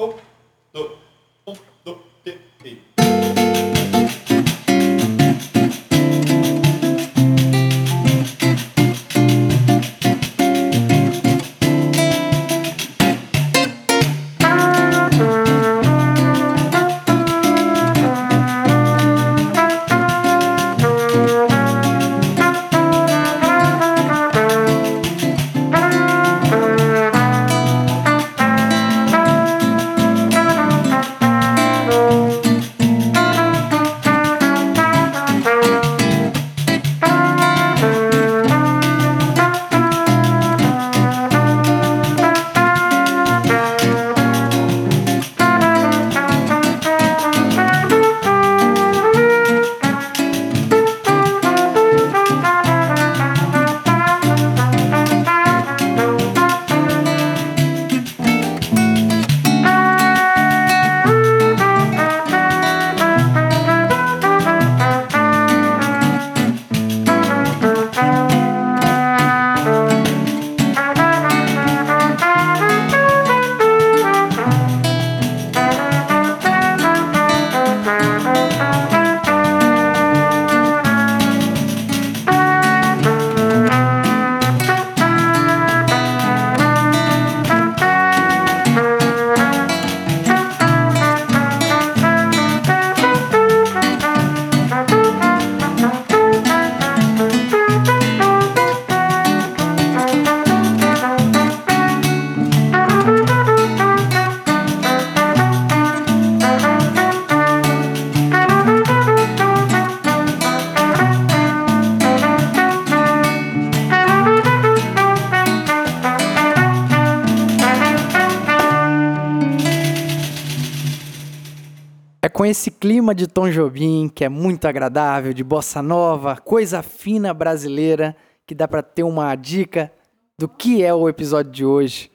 Um, esse clima de Tom Jobim, que é muito agradável, de bossa nova, coisa fina brasileira, que dá pra ter uma dica do que é o episódio de hoje.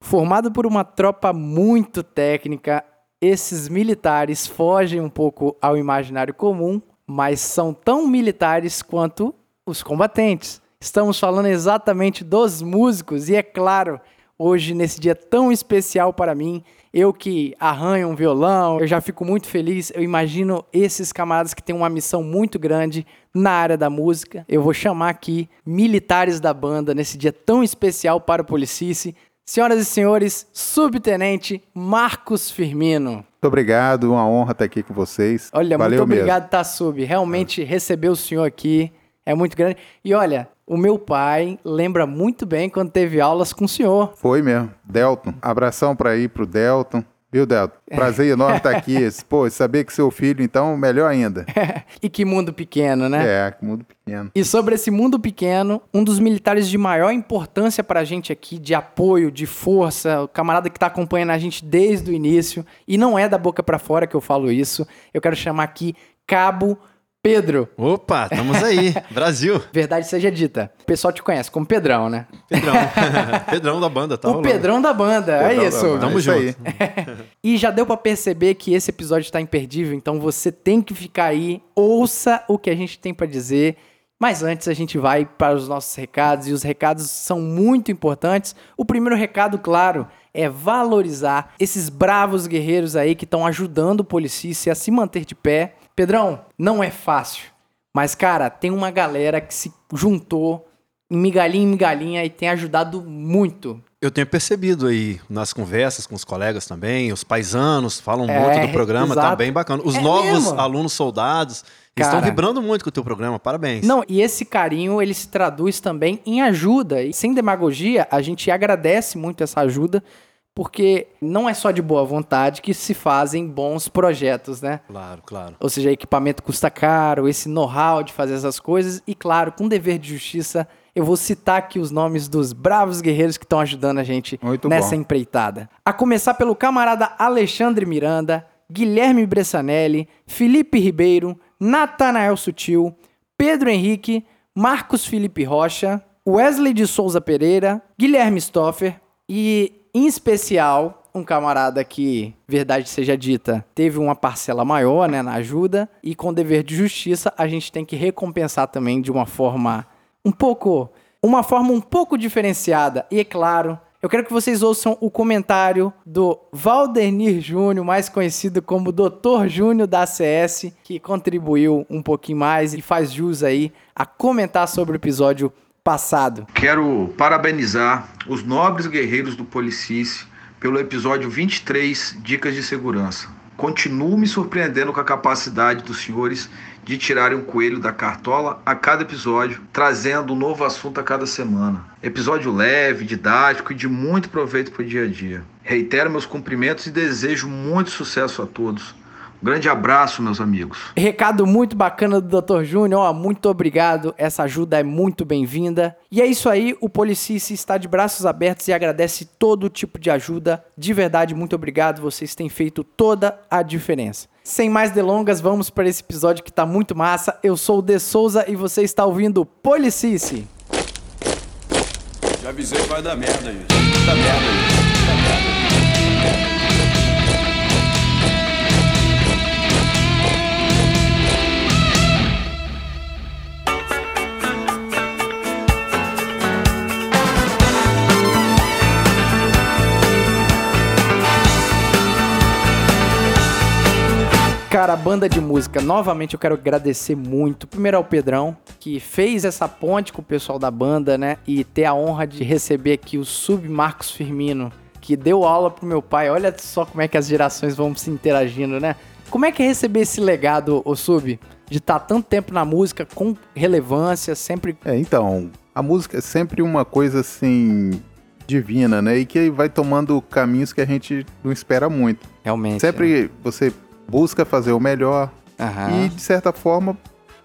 Formado por uma tropa muito técnica, esses militares fogem um pouco ao imaginário comum, mas são tão militares quanto os combatentes. Estamos falando exatamente dos músicos e é claro, hoje nesse dia tão especial para mim, eu que arranho um violão, eu já fico muito feliz. Eu imagino esses camaradas que têm uma missão muito grande na área da música. Eu vou chamar aqui militares da banda nesse dia tão especial para o Policice. Senhoras e senhores, Subtenente Marcos Firmino. Muito obrigado, uma honra estar aqui com vocês. Olha, Valeu muito obrigado, mesmo. Tassub. Realmente receber o senhor aqui é muito grande. E olha, o meu pai lembra muito bem quando teve aulas com o senhor. Foi mesmo. Delton, abração para ir pro Delton. Viu, Delton? Prazer enorme estar aqui. Pô, saber que seu filho, então, melhor ainda. e que mundo pequeno, né? É, que mundo pequeno. E sobre esse mundo pequeno, um dos militares de maior importância pra gente aqui, de apoio, de força, o camarada que tá acompanhando a gente desde o início, e não é da boca pra fora que eu falo isso, eu quero chamar aqui Cabo Pedro. Opa, estamos aí. Brasil. Verdade seja dita. O pessoal te conhece como Pedrão, né? Pedrão. Pedrão da banda, tá o rolando. Pedrão da banda, é Pedrão da isso. banda, Tamo é isso junto. E já deu pra perceber que esse episódio está imperdível, então você tem que ficar aí, ouça o que a gente tem pra dizer. Mas antes a gente vai para os nossos recados e os recados são muito importantes. O primeiro recado, claro, é valorizar esses bravos guerreiros aí que estão ajudando o Policice a se manter de pé. Pedrão, não é fácil, mas cara, tem uma galera que se juntou em migalhinha em migalhinha e tem ajudado muito. Eu tenho percebido aí nas conversas com os colegas também, os paisanos falam É, muito do programa, tá exato. bem bacana. Os É novos mesmo? alunos soldados Cara. estão vibrando muito com o teu programa, parabéns. Não, e esse carinho ele se traduz também em ajuda. E sem demagogia, a gente agradece muito essa ajuda, porque não é só de boa vontade que se fazem bons projetos, né? Claro, claro. Ou seja, equipamento custa caro, esse know-how de fazer essas coisas, e claro, com dever de justiça, eu vou citar aqui os nomes dos bravos guerreiros que estão ajudando a gente Muito nessa bom. empreitada. A começar pelo camarada Alexandre Miranda, Guilherme Bressanelli, Felipe Ribeiro, Natanael Sutil, Pedro Henrique, Marcos Felipe Rocha, Wesley de Souza Pereira, Guilherme Stoffer e, em especial, um camarada que, verdade seja dita, teve uma parcela maior né, na ajuda e com dever de justiça a gente tem que recompensar também de uma forma um pouco, uma forma um pouco diferenciada e é claro, Eu quero que vocês ouçam o comentário do Valdernir Júnior, mais conhecido como Dr. Júnior da ACS, que contribuiu um pouquinho mais e faz jus aí a comentar sobre o episódio passado. Quero parabenizar os nobres guerreiros do Policice pelo episódio 23, Dicas de Segurança. Continuo me surpreendendo com a capacidade dos senhores de tirarem um coelho da cartola a cada episódio, trazendo um novo assunto a cada semana. Episódio leve, didático e de muito proveito para o dia a dia. Reitero meus cumprimentos e desejo muito sucesso a todos. Grande abraço, meus amigos. Recado muito bacana do Dr. Júnior, muito obrigado, essa ajuda é muito bem-vinda. E é isso aí, o Policice está de braços abertos e agradece todo tipo de ajuda. De verdade, muito obrigado, vocês têm feito toda a diferença. Sem mais delongas, vamos para esse episódio que tá muito massa. Eu sou o De Souza e você está ouvindo Policice. Já avisei que vai dar merda isso. Dá merda isso. Dá merda isso. Cara, a banda de música, novamente eu quero agradecer muito. Primeiro ao Pedrão, que fez essa ponte com o pessoal da banda, né? E ter a honra de receber aqui o Sub Marcos Firmino, que deu aula pro meu pai. Olha só como é que as gerações vão se interagindo, né? Como é que é receber esse legado, o Sub? De estar tanto tempo na música, com relevância, sempre. É, então, a música é sempre uma coisa assim divina, né? E que vai tomando caminhos que a gente não espera muito. Realmente. né? Sempre você busca fazer o melhor Aham. e de certa forma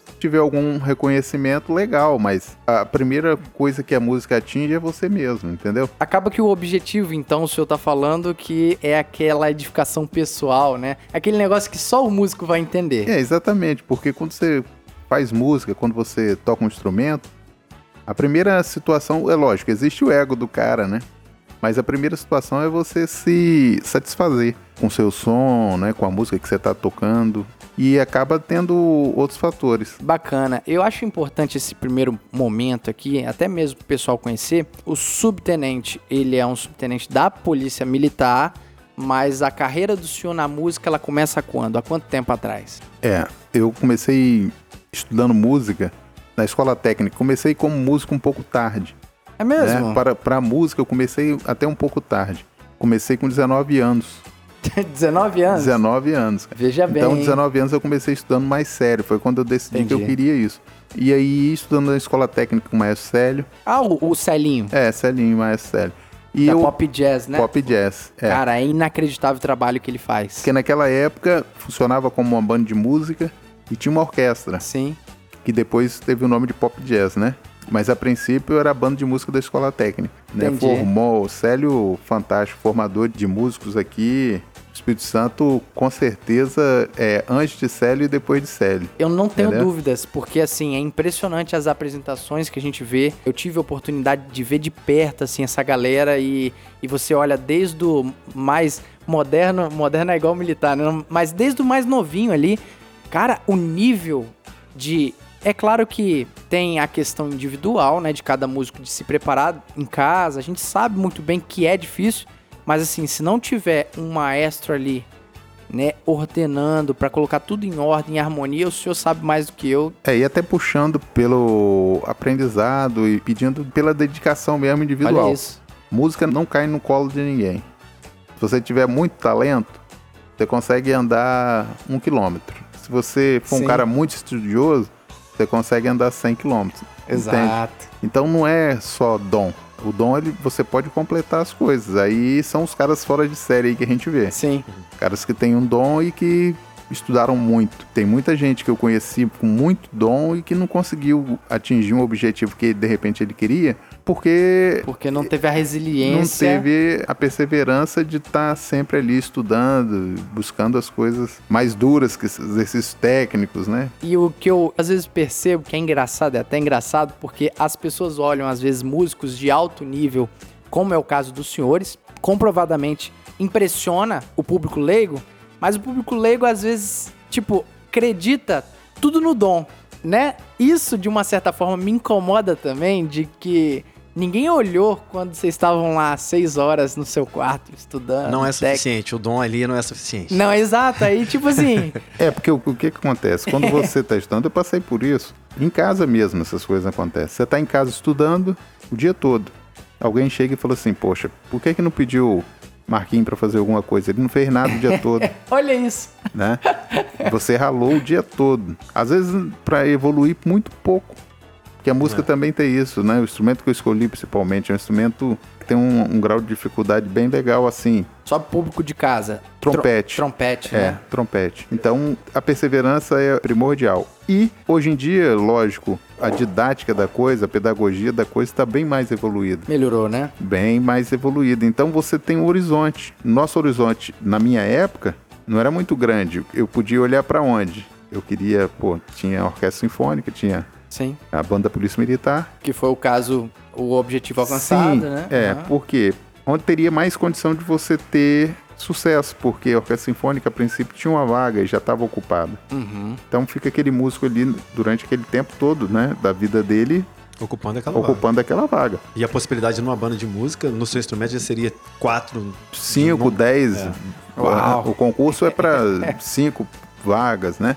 se tiver algum reconhecimento legal, mas a primeira coisa que a música atinge é você mesmo, entendeu? Acaba que o objetivo, então, o senhor tá falando que é aquela edificação pessoal, né? Aquele negócio que só o músico vai entender. É, exatamente, porque quando você faz música, quando você toca um instrumento, a primeira situação, é lógico, existe o ego do cara, né? Mas a primeira situação é você se satisfazer com o seu som, né? Com a música que você tá tocando. E acaba tendo outros fatores. Bacana. Eu acho importante esse primeiro momento aqui, até mesmo pro pessoal conhecer. O subtenente, ele é um subtenente da Polícia Militar, mas a carreira do senhor na música, ela começa quando? Há quanto tempo atrás? É, eu comecei estudando música na escola técnica. Comecei como músico um pouco tarde. É Né? mesmo? Para, para música eu comecei até um pouco tarde. Comecei com 19 anos. 19 anos? 19 anos. Veja bem. Então, 19 anos eu comecei estudando mais sério. Foi quando eu decidi que eu Entendi. queria isso. E aí, estudando na escola técnica com o Maestro Célio. Ah, o, o Celinho. É, Celinho, Maestro Célio. E da eu, Pop Jazz, né? Pop Jazz. É. Cara, é inacreditável o trabalho que ele faz. Porque naquela época funcionava como uma banda de música e tinha uma orquestra, Sim. que depois teve o nome de Pop Jazz, né? Mas a princípio era a banda de música da escola técnica. Né? Entendi. Formou o Célio, fantástico, formador de músicos aqui. Espírito Santo, com certeza, é antes de Célio e depois de Célio. Eu não tenho Entendeu? dúvidas, porque assim, é impressionante as apresentações que a gente vê. Eu tive a oportunidade de ver de perto assim essa galera e, e você olha desde o mais moderno, moderno é igual militar, né? Mas desde o mais novinho ali, cara, o nível de é claro que tem a questão individual, né, de cada músico de se preparar em casa. A gente sabe muito bem que é difícil, mas assim, se não tiver um maestro ali né, ordenando pra colocar tudo em ordem, em harmonia, o senhor sabe mais do que eu. É, e até puxando pelo aprendizado e pedindo pela dedicação mesmo individual. Olha isso. Música não cai no colo de ninguém. Se você tiver muito talento, você consegue andar um quilômetro. Se você for Sim. um cara muito estudioso, você consegue andar 100 quilômetros. Entende? Então não é só dom. O dom, ele, você pode completar as coisas. Aí são os caras fora de série aí que a gente vê. Sim. Caras que têm um dom e que estudaram muito. Tem muita gente que eu conheci com muito dom e que não conseguiu atingir um objetivo que de repente ele queria, porque Porque não teve a não resiliência. teve a perseverança de estar sempre ali estudando, buscando as coisas mais duras que esses exercícios técnicos, né? E o que eu às vezes percebo que é engraçado, é até engraçado, porque as pessoas olham às vezes músicos de alto nível, como é o caso dos senhores, comprovadamente impressiona o público leigo, mas o público leigo às vezes, tipo, acredita tudo no dom, né? Isso de uma certa forma me incomoda também de que Ninguém olhou quando vocês estavam lá seis horas no seu quarto estudando. Não é tec- suficiente, o dom ali não é suficiente. Não, exato. Aí, tipo assim, É, porque o, o que que acontece? Quando você está estudando, eu passei por isso. Em casa mesmo essas coisas acontecem. Você está em casa estudando o dia todo. Alguém chega e fala assim, poxa, por que que não pediu Marquinhos para fazer alguma coisa? Ele não fez nada o dia todo, olha isso. né? Você ralou o dia todo. Às vezes para evoluir muito pouco. Porque a música É. também tem isso, né? O instrumento que eu escolhi principalmente é um instrumento que tem um, um grau de dificuldade bem legal assim. Só público de casa. Trompete. Tro- trompete, É, né? trompete. Então, a perseverança é primordial. E, hoje em dia, lógico, a didática da coisa, a pedagogia da coisa está bem mais evoluída. Melhorou, né? Bem mais evoluída. Então, você tem um horizonte. Nosso horizonte, na minha época, não era muito grande. Eu podia olhar para onde? Eu queria, pô, tinha orquestra sinfônica, tinha Sim. a banda Polícia Militar. Que foi o caso, o objetivo alcançado, Sim, né? É, porque onde teria mais condição de você ter sucesso, porque a orquestra sinfônica, a princípio, tinha uma vaga e já estava ocupada. Uhum. Então fica aquele músico ali durante aquele tempo todo, né, da vida dele, Ocupando aquela vaga. ocupando aquela vaga. E a possibilidade numa banda de música, no seu instrumento já seria quatro. Cinco, Não- dez. é. Uau. O concurso é para cinco vagas, né?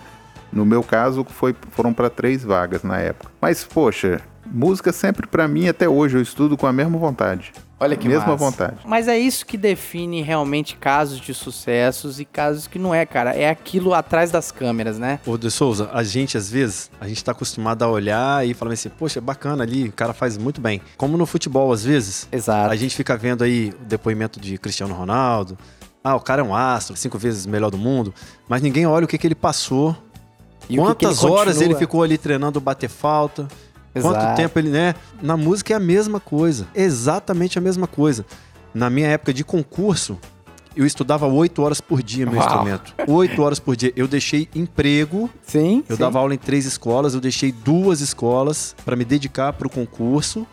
No meu caso, foi, foram para três vagas na época. Mas, poxa, música sempre para mim, até hoje, eu estudo com a mesma vontade. Olha que Mesma massa. vontade. Mas é isso que define realmente casos de sucessos e casos que não é, cara. É aquilo atrás das câmeras, né? Ô, De Souza, a gente, às vezes, a gente tá acostumado a olhar e falar assim, poxa, bacana ali, o cara faz muito bem. Como no futebol, às vezes, Exato. a gente fica vendo aí o depoimento de Cristiano Ronaldo. Ah, o cara é um astro, cinco vezes melhor do mundo. Mas ninguém olha o que, que ele passou. E o que que Quantas ele horas ele ficou ali treinando bater falta. Quanto Exato. tempo ele, né? Na música é a mesma coisa. Exatamente a mesma coisa. Na minha época de concurso, eu estudava oito horas por dia meu Uau. instrumento. Oito horas por dia. Eu deixei emprego, Sim. eu sim. dava aula em três escolas, eu deixei duas escolas para me dedicar para o concurso,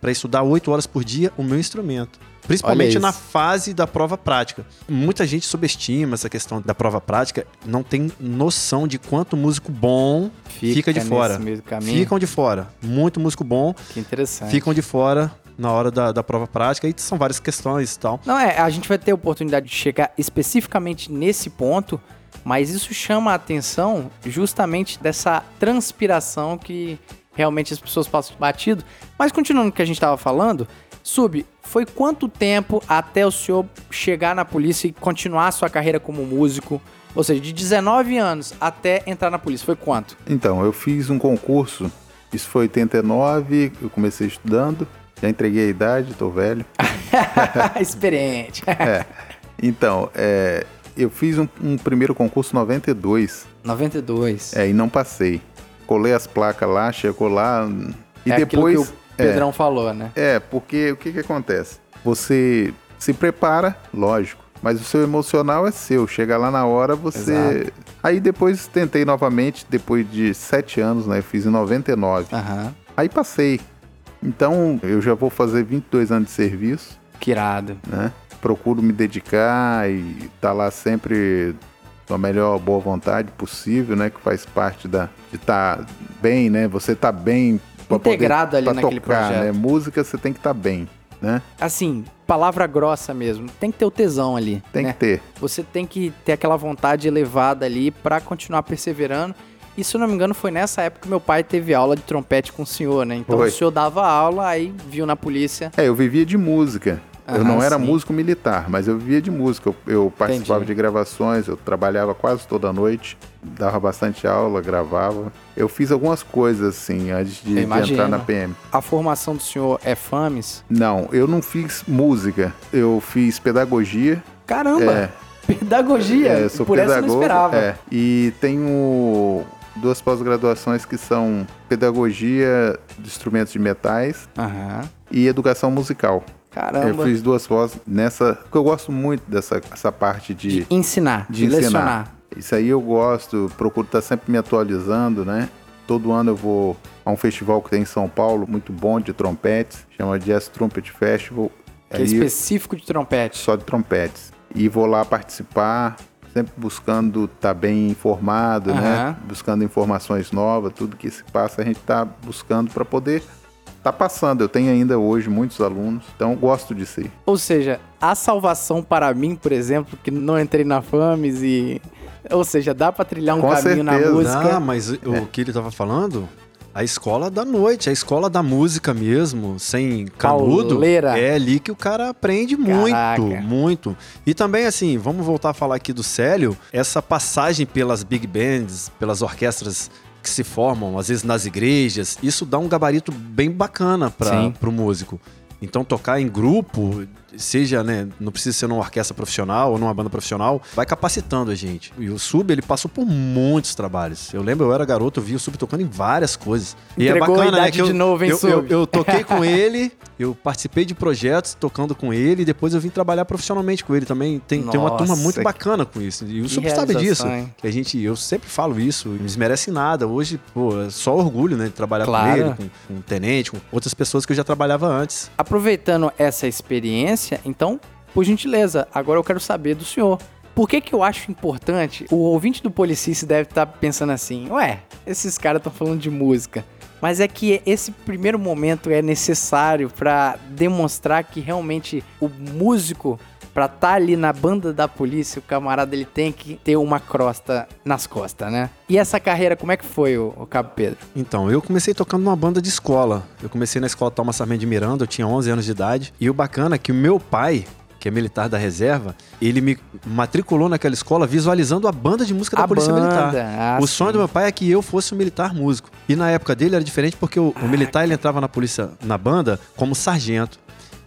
para estudar oito horas por dia o meu instrumento. Principalmente na fase da prova prática. Muita gente subestima essa questão da prova prática, não tem noção de quanto músico bom fica, de nesse fora. Ficam de fora. Muito músico bom Que interessante. ficam de fora na hora da, da prova prática. E são várias questões e tal. Não, é, a gente vai ter a oportunidade de chegar especificamente nesse ponto, mas isso chama a atenção justamente dessa transpiração que realmente as pessoas passam batido. Mas continuando o que a gente estava falando, Sub, foi quanto tempo até o senhor chegar na polícia e continuar sua carreira como músico? Ou seja, de 19 anos até entrar na polícia, foi quanto? Então, eu fiz um concurso, isso foi 89, eu comecei estudando, já entreguei a idade, tô velho. Experiente. Então, é, eu fiz um, um primeiro concurso em 92, 92. é, e não passei. Colei as placas lá, chegou lá, e é depois... o Pedrão falou, né? É, porque o que que acontece? Você se prepara, lógico, mas o seu emocional é seu. Chega lá na hora, você... Aí depois tentei novamente, depois de sete anos, né? Eu fiz em 99. Aham. Aí passei. Então, eu já vou fazer 22 anos de serviço, Que irado. né? Procuro me dedicar e tá lá sempre com a melhor boa vontade possível, né? Que faz parte da de estar bem, né? Você tá bem Integrado ali pra naquele tocar, projeto. né? Música você tem que estar bem, né? Assim, palavra grossa mesmo. Tem que ter o tesão ali. Tem né? que ter. Você tem que ter aquela vontade elevada ali pra continuar perseverando. E se eu não me engano, foi nessa época que meu pai teve aula de trompete com o senhor, né? Então Foi. o senhor dava aula, aí viu na polícia. É, eu vivia de música. Eu Aham, não era sim. músico militar, mas eu vivia de música. Eu, eu participava Entendi. de gravações, eu trabalhava quase toda noite, dava bastante aula, gravava. Eu fiz algumas coisas assim antes de, de entrar na PM. A formação do senhor é FAMES? Não, eu não fiz música, eu fiz pedagogia. Caramba! É, Pedagogia! é, sou Por essa eu não pedagogo. esperava. é. e tenho duas pós-graduações que são pedagogia de instrumentos de metais Aham. e educação musical. Caramba. Eu fiz duas pós nessa, porque eu gosto muito dessa essa parte de, De ensinar, de, de ensinar. lecionar. Isso aí eu gosto, procuro estar sempre me atualizando, né? Todo ano eu vou a um festival que tem em São Paulo, muito bom de trompetes, chama Jazz Trumpet Festival. Que é específico de trompete. só de trompetes. E vou lá participar, sempre buscando estar bem informado, né? Aham. Buscando informações novas, tudo que se passa a gente está buscando para poder tá passando. Eu tenho ainda hoje muitos alunos, então gosto de ser. Ou seja, a salvação para mim, por exemplo, que não entrei na FAMES e. Ou seja, dá pra trilhar um Com caminho na certeza. música. Ah, mas o que ele tava falando, a escola da noite, a escola da música mesmo, sem canudo, Pauleira. é ali que o cara aprende muito, Caraca. muito. E também, assim, vamos voltar a falar aqui do Célio, essa passagem pelas big bands, pelas orquestras que se formam, às vezes nas igrejas, isso dá um gabarito bem bacana para o músico. Então, tocar em grupo, seja, né, não precisa ser numa orquestra profissional ou numa banda profissional, vai capacitando a gente. E o Sub, ele passou por muitos trabalhos. Eu lembro, eu era garoto, eu vi o Sub tocando em várias coisas. Entregou a idade eu, de novo, hein, eu, eu, eu toquei com ele, eu participei de projetos tocando com ele, e depois eu vim trabalhar profissionalmente com ele também. Tem, tem uma Nossa, turma muito que- bacana com isso. E o que Sub sabe disso. hein? Que a gente, eu sempre falo isso, não desmerece nada. Hoje, pô, é só orgulho, né, de trabalhar Claro. com ele, com, com o tenente, com outras pessoas que eu já trabalhava antes. Aproveitando essa experiência, então, por gentileza, agora eu quero saber do senhor. Por que que eu acho importante? O ouvinte do Policice deve estar pensando assim: ué, esses caras estão falando de música. Mas é que esse primeiro momento é necessário para demonstrar que realmente o músico, para estar ali na banda da polícia, o camarada ele tem que ter uma crosta nas costas, né? E essa carreira, como é que foi, o, o Cabo Pedro? Então, eu comecei tocando numa banda de escola. Eu comecei na escola Thomas Sarmento de Miranda, eu tinha 11 anos de idade. E o bacana é que o meu pai, que é militar da reserva, ele me matriculou naquela escola visualizando a banda de música da a Polícia banda. Militar. ah, o sonho sim. do meu pai é que eu fosse um militar músico. E na época dele era diferente porque o, o militar ele entrava na polícia, na banda, como sargento.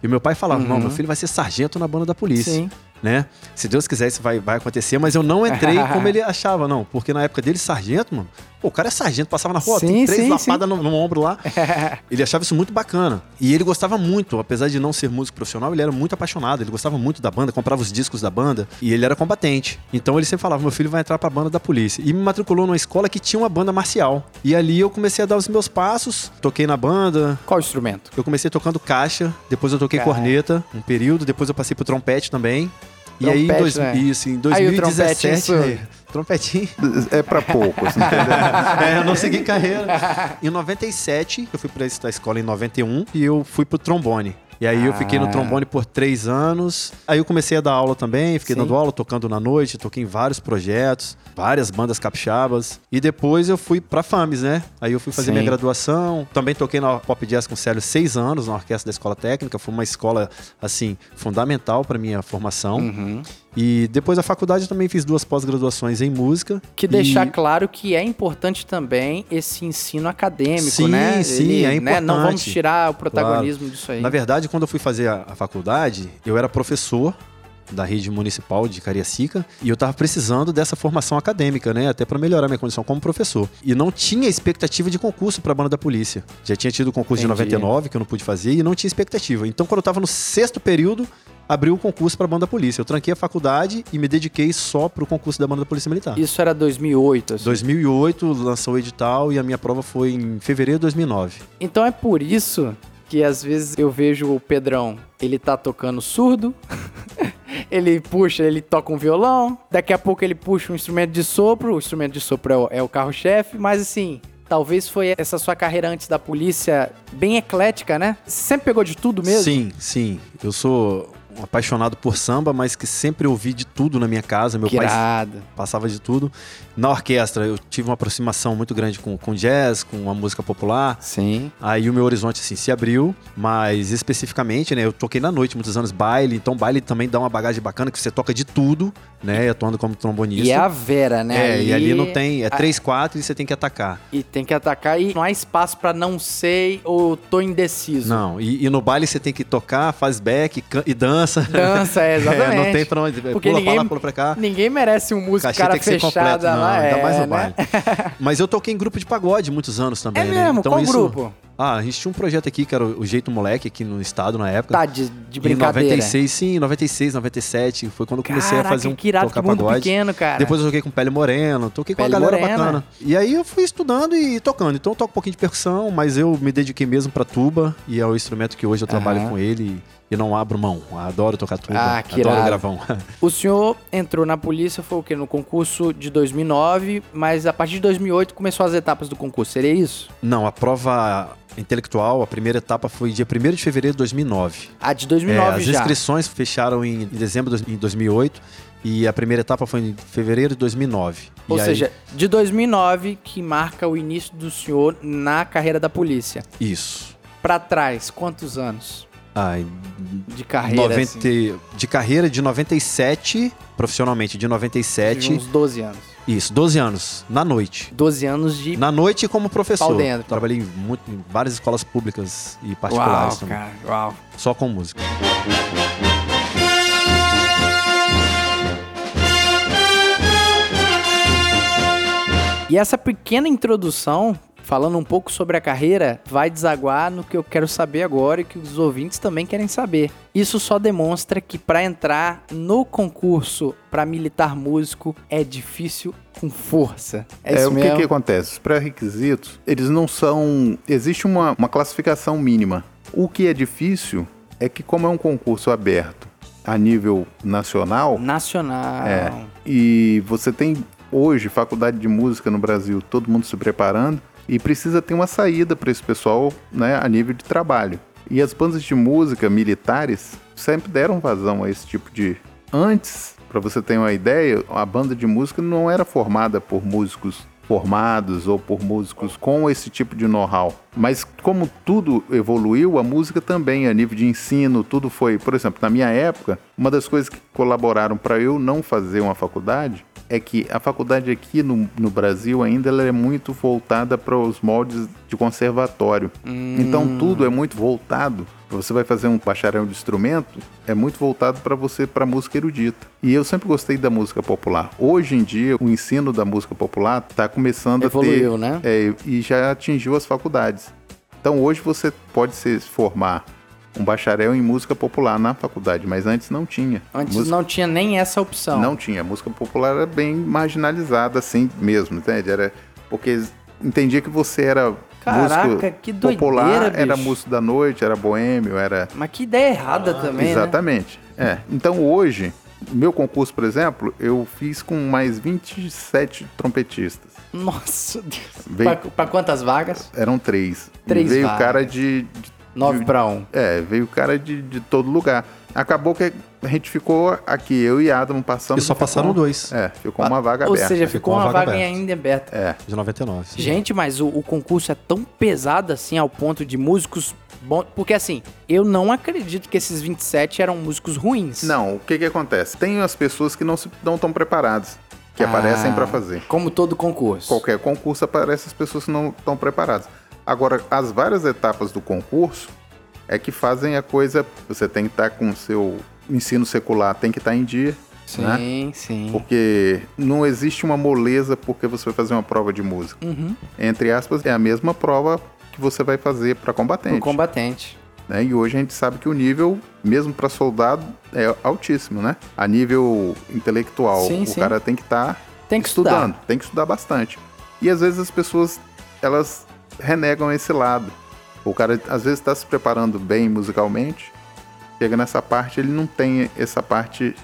E meu pai falava: Uhum. Não, meu filho vai ser sargento na banda da polícia Sim. né? Se Deus quiser, isso vai, vai acontecer, mas eu não entrei como ele achava, não. Porque na época dele, sargento, mano, pô, o cara é sargento, passava na rua, Sim, tem três sim, lapadas no, no ombro lá. ele achava isso muito bacana. E ele gostava muito, apesar de não ser músico profissional, ele era muito apaixonado, ele gostava muito da banda, comprava os discos da banda, e ele era combatente. Então ele sempre falava: meu filho vai entrar pra banda da polícia. E me matriculou numa escola que tinha uma banda marcial. E ali eu comecei a dar os meus passos, toquei na banda, Qual instrumento? eu comecei tocando caixa, depois eu toquei Cara. corneta um período, depois eu passei pro trompete também. E aí, em, Trompete, dois, né? isso, em Aí o 2017. soube. é, trompetinho. É pra poucos, é, eu não segui carreira. Em 97, eu fui pra essa escola em 91 e eu fui pro trombone. E aí eu fiquei no Ah. trombone por três anos. Aí eu comecei a dar aula também, fiquei Sim. dando aula, tocando na noite, toquei em vários projetos, várias bandas capixabas. E depois eu fui pra FAMES, né? Aí eu fui fazer Sim. minha graduação. Também toquei na Pop Jazz com o Célio seis anos, na orquestra da Escola Técnica. Foi uma escola, assim, fundamental pra minha formação. Uhum. E depois da faculdade também fiz duas pós-graduações em música. Que deixar E- claro que é importante também esse ensino acadêmico, Sim, né? sim, é né? Não vamos importante. tirar o protagonismo disso aí. Na verdade, quando eu fui fazer a, a faculdade, eu era professor da rede municipal de Cariacica e eu tava precisando dessa formação acadêmica, né, até para melhorar minha condição como professor. E não tinha expectativa de concurso para banda da polícia. Já tinha tido o concurso Entendi. de 99 que eu não pude fazer e não tinha expectativa. Então, quando eu tava no sexto período, abriu o concurso para banda da polícia. Eu tranquei a faculdade e me dediquei só pro concurso da banda da Polícia Militar. Isso era 2008, assim. 2008 lançou o edital e a minha prova foi em fevereiro de 2009. Então é por isso que às vezes eu vejo o Pedrão, ele tá tocando surdo, ele puxa, ele toca um violão, daqui a pouco ele puxa um instrumento de sopro, o instrumento de sopro é o, é o carro-chefe, mas assim, talvez foi essa sua carreira antes da polícia bem eclética, né? Você sempre pegou de tudo mesmo? Sim, sim. Eu sou um apaixonado por samba, mas que sempre ouvi de tudo na minha casa. Meu Que pai irado. passava de tudo. Na orquestra, eu tive uma aproximação muito grande com, com jazz, com a música popular. Sim. Aí o meu horizonte, assim, se abriu, mas especificamente, né, eu toquei na noite muitos anos baile, então baile também dá uma bagagem bacana, que você toca de tudo, né, atuando como trombonista. E é a Vera, né? É, e ali não tem, é a- 3, 4 e você tem que atacar. E tem que atacar e não há espaço pra não sei ou tô indeciso. Não, e, e no baile você tem que tocar, faz back e dança. Dança, é, exatamente. É, não tem pra onde. Porque pula ninguém- pra lá, pula pra cá. Ninguém merece um músico Cachê cara tem que ser fechada completo, não, lá. ainda é, mais no né? baile. Mas eu toquei em grupo de pagode muitos anos também, É né? mesmo? Então Qual isso- grupo? Ah, a gente tinha um projeto aqui que era o Jeito Moleque aqui no estado na época. Tá, de, de Em brincadeira. 96, sim, 96, 97, foi quando eu comecei Caraca, a fazer um que irado, tocar que mundo pagode. pequeno, cara. Depois eu toquei com Pele Moreno, toquei com Pele uma galera Morena. bacana. E aí eu fui estudando e tocando. Então eu toco um pouquinho de percussão, mas eu me dediquei mesmo pra tuba e é o instrumento que hoje eu trabalho Aham. com ele e não abro mão. Adoro tocar tuba, Ah, que adoro irado. gravão. O senhor entrou na polícia, foi o quê? No concurso de 2009, mas a partir de 2008 começou as etapas do concurso, seria isso? Não, a prova intelectual, a primeira etapa foi dia 1 de fevereiro de 2009. Ah, de É, 2009 as já. inscrições fecharam em, em dezembro de 2008 e a primeira etapa foi em fevereiro de 2009. Ou E aí- seja, de 2009 que marca o início do senhor na carreira da polícia. Isso. Pra trás, quantos anos Ai, de carreira? 90, assim? De carreira de 97, profissionalmente de Tive 97. Uns 12 anos. Isso, 12 anos, na noite. 12 anos de. Na noite como professor. Pau dentro. Trabalhei em, muito- em várias escolas públicas e Uau, particulares também. cara, uau. Só com música. E essa pequena introdução, falando um pouco sobre a carreira, vai desaguar no que eu quero saber agora e que os ouvintes também querem saber. Isso só demonstra que para entrar no concurso para militar músico é difícil com força. É, É, o que, que acontece? Os pré-requisitos, eles não são. Existe uma, uma classificação mínima. O que é difícil é que, como é um concurso aberto a nível nacional, Nacional. É. e você tem hoje faculdade de música no Brasil, todo mundo se preparando, e precisa ter uma saída para esse pessoal né, a nível de trabalho. E as bandas de música militares sempre deram vazão a esse tipo de. Antes, para você ter uma ideia, a banda de música não era formada por músicos formados ou por músicos com esse tipo de know-how. Mas como tudo evoluiu, a música também, a nível de ensino, tudo foi. Por exemplo, na minha época, uma das coisas que colaboraram para eu não fazer uma faculdade é que a faculdade aqui no, no Brasil ainda ela é muito voltada para os moldes de conservatório. Então tudo é muito voltado. Você vai fazer um bacharel de instrumento, é muito voltado para você para música erudita. E eu sempre gostei da música popular. Hoje em dia, o ensino da música popular está começando Evoluiu, a ter né? é, e já atingiu as faculdades. Então hoje você pode se formar um bacharel em música popular na faculdade, mas antes não tinha. Antes Música- não tinha nem essa opção. não tinha. A música popular era bem marginalizada, assim mesmo, entende? Era porque entendia que você era Caraca, músico que doideira, popular, bicho. era músico da noite, era boêmio, era Mas que ideia errada também, né? exatamente. É. Então hoje, meu concurso, por exemplo, eu fiz com mais 27 trompetistas. Nossa Deus. Veio- Pra, pra quantas vagas? Eram três. Três Veio vagas. cara de, de 9 de- pra 1. É, veio cara de, de todo lugar. Acabou que a gente ficou aqui, eu e Adam passamos. E só ficou- passaram dois. É, ficou uma vaga Ou aberta. seja, Ficou ficou uma uma vaga vaga aberta. ainda aberta. É. De 99. Gente, mas o, o concurso é tão pesado assim ao ponto de músicos bons. Porque assim, eu não acredito que esses 27 eram músicos ruins. Não, o que que acontece? Tem as pessoas que não se- não estão preparadas, que Ah. aparecem para fazer. Como todo concurso. Qualquer concurso aparece as pessoas que não estão preparadas. Agora, as várias etapas do concurso é que fazem a coisa. Você tem que estar com o seu ensino secular, tem que estar em dia, Sim, né? sim. Porque não existe uma moleza porque você vai fazer uma prova de música. Uhum. Entre aspas, é a mesma prova que você vai fazer para combatente. O combatente. né? E hoje a gente sabe que o nível, mesmo para soldado, é altíssimo, né? A nível intelectual, Sim, o sim. cara tem que estar Tem que estudando, estudar. tem que estudar bastante. E às vezes as pessoas elas renegam esse lado. O cara às vezes está se preparando bem musicalmente, chega nessa parte ele não tem essa parte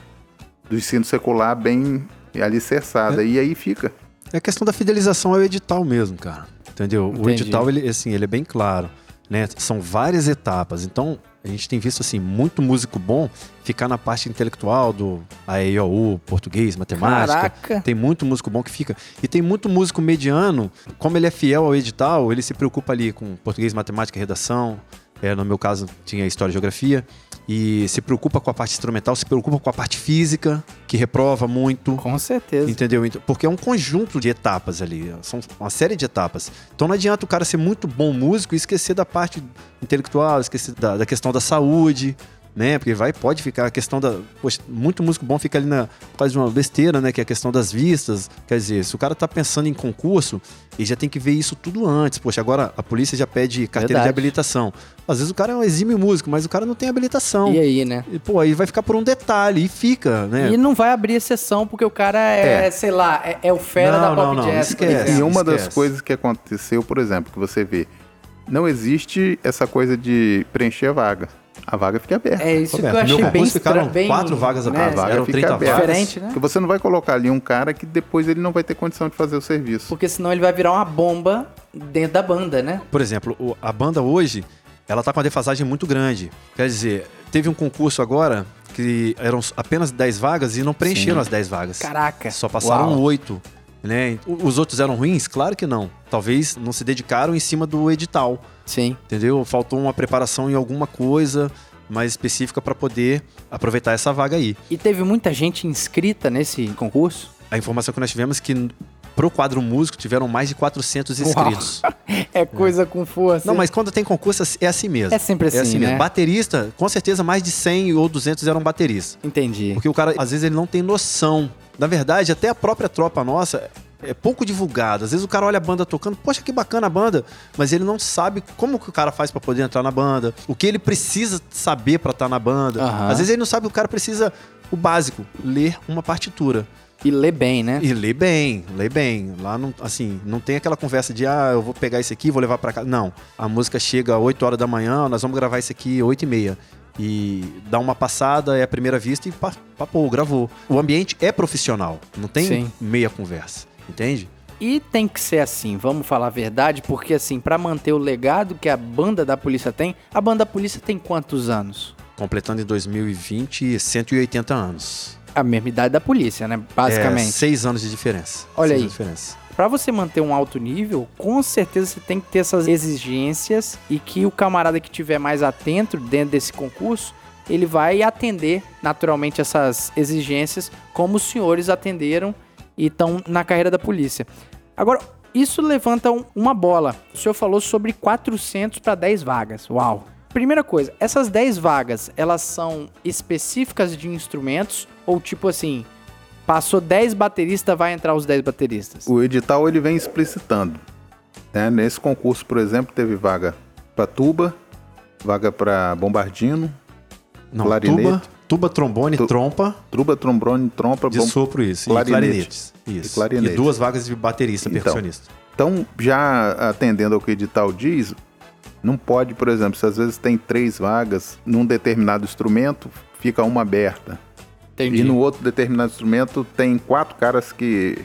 do ensino secular bem alicerçada e aí fica. É a questão da fidelização ao edital mesmo, cara. Entendeu? O Entendi. edital, ele, assim, ele é bem claro. Né? São várias etapas. Então, a gente tem visto, assim, muito músico bom ficar na parte intelectual do AEIOU, português, matemática. Caraca. Tem muito músico bom que fica. E tem muito músico mediano, como ele é fiel ao edital, ele se preocupa ali com português, matemática redação. É, no meu caso, tinha história e geografia. E se preocupa com a parte instrumental, se preocupa com a parte física, que reprova muito. Com certeza. Entendeu? Então, Porque é um conjunto de etapas ali. São uma série de etapas. Então não adianta o cara ser muito bom músico e esquecer da parte intelectual, esquecer da, da questão da saúde, né? Porque vai, pode ficar a questão da. Poxa, muito músico bom fica ali na. faz uma besteira, né? Que é a questão das vistas. Quer dizer, se o cara tá pensando em concurso, ele já tem que ver isso tudo antes. Poxa, agora a polícia já pede carteira Verdade. de habilitação. Às vezes o cara é um exímio músico, mas o cara não tem habilitação. E aí, né? E, pô, aí vai ficar por um detalhe e fica, né? E não vai abrir exceção porque o cara é, É. sei lá, é, é o fera Não, da não, pop não, jazz. por esquece. E uma das esquece. coisas que aconteceu, por exemplo, que você vê, não existe essa coisa de preencher vaga. A vaga fica aberta. É isso que eu achei meu bem ficaram estranho. bem, quatro vagas né? A abertas. vaga eram fica 30 aberta. vagas. Diferente, né? Porque você não vai colocar ali um cara que depois ele não vai ter condição de fazer o serviço. Porque senão ele vai virar uma bomba dentro da banda, né? Por exemplo, a banda hoje, ela tá com uma defasagem muito grande. Quer dizer, teve um concurso agora que eram apenas 10 vagas e não preencheram as 10 vagas. Caraca. Só passaram oito. Né? Os outros eram ruins? Claro que não. Talvez não se dedicaram em cima do edital. Sim. Entendeu? Faltou uma preparação em alguma coisa mais específica para poder aproveitar essa vaga aí. E teve muita gente inscrita nesse concurso? A informação que nós tivemos é que pro quadro músico tiveram mais de 400 Uau. inscritos. É coisa com força. Não, mas quando tem concurso é assim mesmo. É sempre assim, né? mesmo. Baterista, com certeza mais de 100 ou 200 eram bateristas. Entendi. Porque o cara, às vezes, ele não tem noção. Na verdade, até a própria tropa nossa é pouco divulgada. Às vezes o cara olha a banda tocando, poxa, que bacana a banda, mas ele não sabe como que o cara faz pra poder entrar na banda, o que ele precisa saber pra estar na banda. Aham. Às vezes ele não sabe, o cara precisa o básico, ler uma partitura. E lê bem, né? E lê bem, lê bem. Lá não, assim, não tem aquela conversa de ah, eu vou pegar esse aqui, vou levar pra cá. Não. A música chega às 8 horas da manhã, nós vamos gravar isso aqui às 8 e meia. E dá uma passada, é a primeira vista e pa- papou, gravou. O ambiente é profissional, não tem Sim. meia conversa, entende? E tem que ser assim, vamos falar a verdade, porque assim, pra manter o legado que a banda da polícia tem, a banda da polícia tem quantos anos? Completando em 2020, 180 anos. A mesma idade da polícia, né? Basicamente. É, seis anos de diferença. Olha Seis aí. anos de diferença. Pra você manter um alto nível, com certeza você tem que ter essas exigências e que o camarada que tiver mais atento dentro desse concurso, ele vai atender naturalmente essas exigências como os senhores atenderam e estão na carreira da polícia. Agora, isso levanta um- uma bola. O senhor falou sobre 400 para 10 vagas. Uau! Primeira coisa, essas 10 vagas, elas são específicas de instrumentos ou tipo assim, passou 10 bateristas, vai entrar os 10 bateristas? O edital ele vem explicitando. né? Nesse concurso, por exemplo, teve vaga para tuba, vaga para bombardino, Não, Clarinete. tuba, tuba, trombone, Tu- trompa, truba, trombone, trompa, de bom... sopro isso, clarinete. e clarinetes. Isso. E clarinete. E duas vagas de baterista, Então. percussionista. Então, já atendendo ao que o edital diz, não pode, por exemplo, se às vezes tem três vagas num determinado instrumento, fica uma aberta. Entendi. E no outro determinado instrumento tem quatro caras que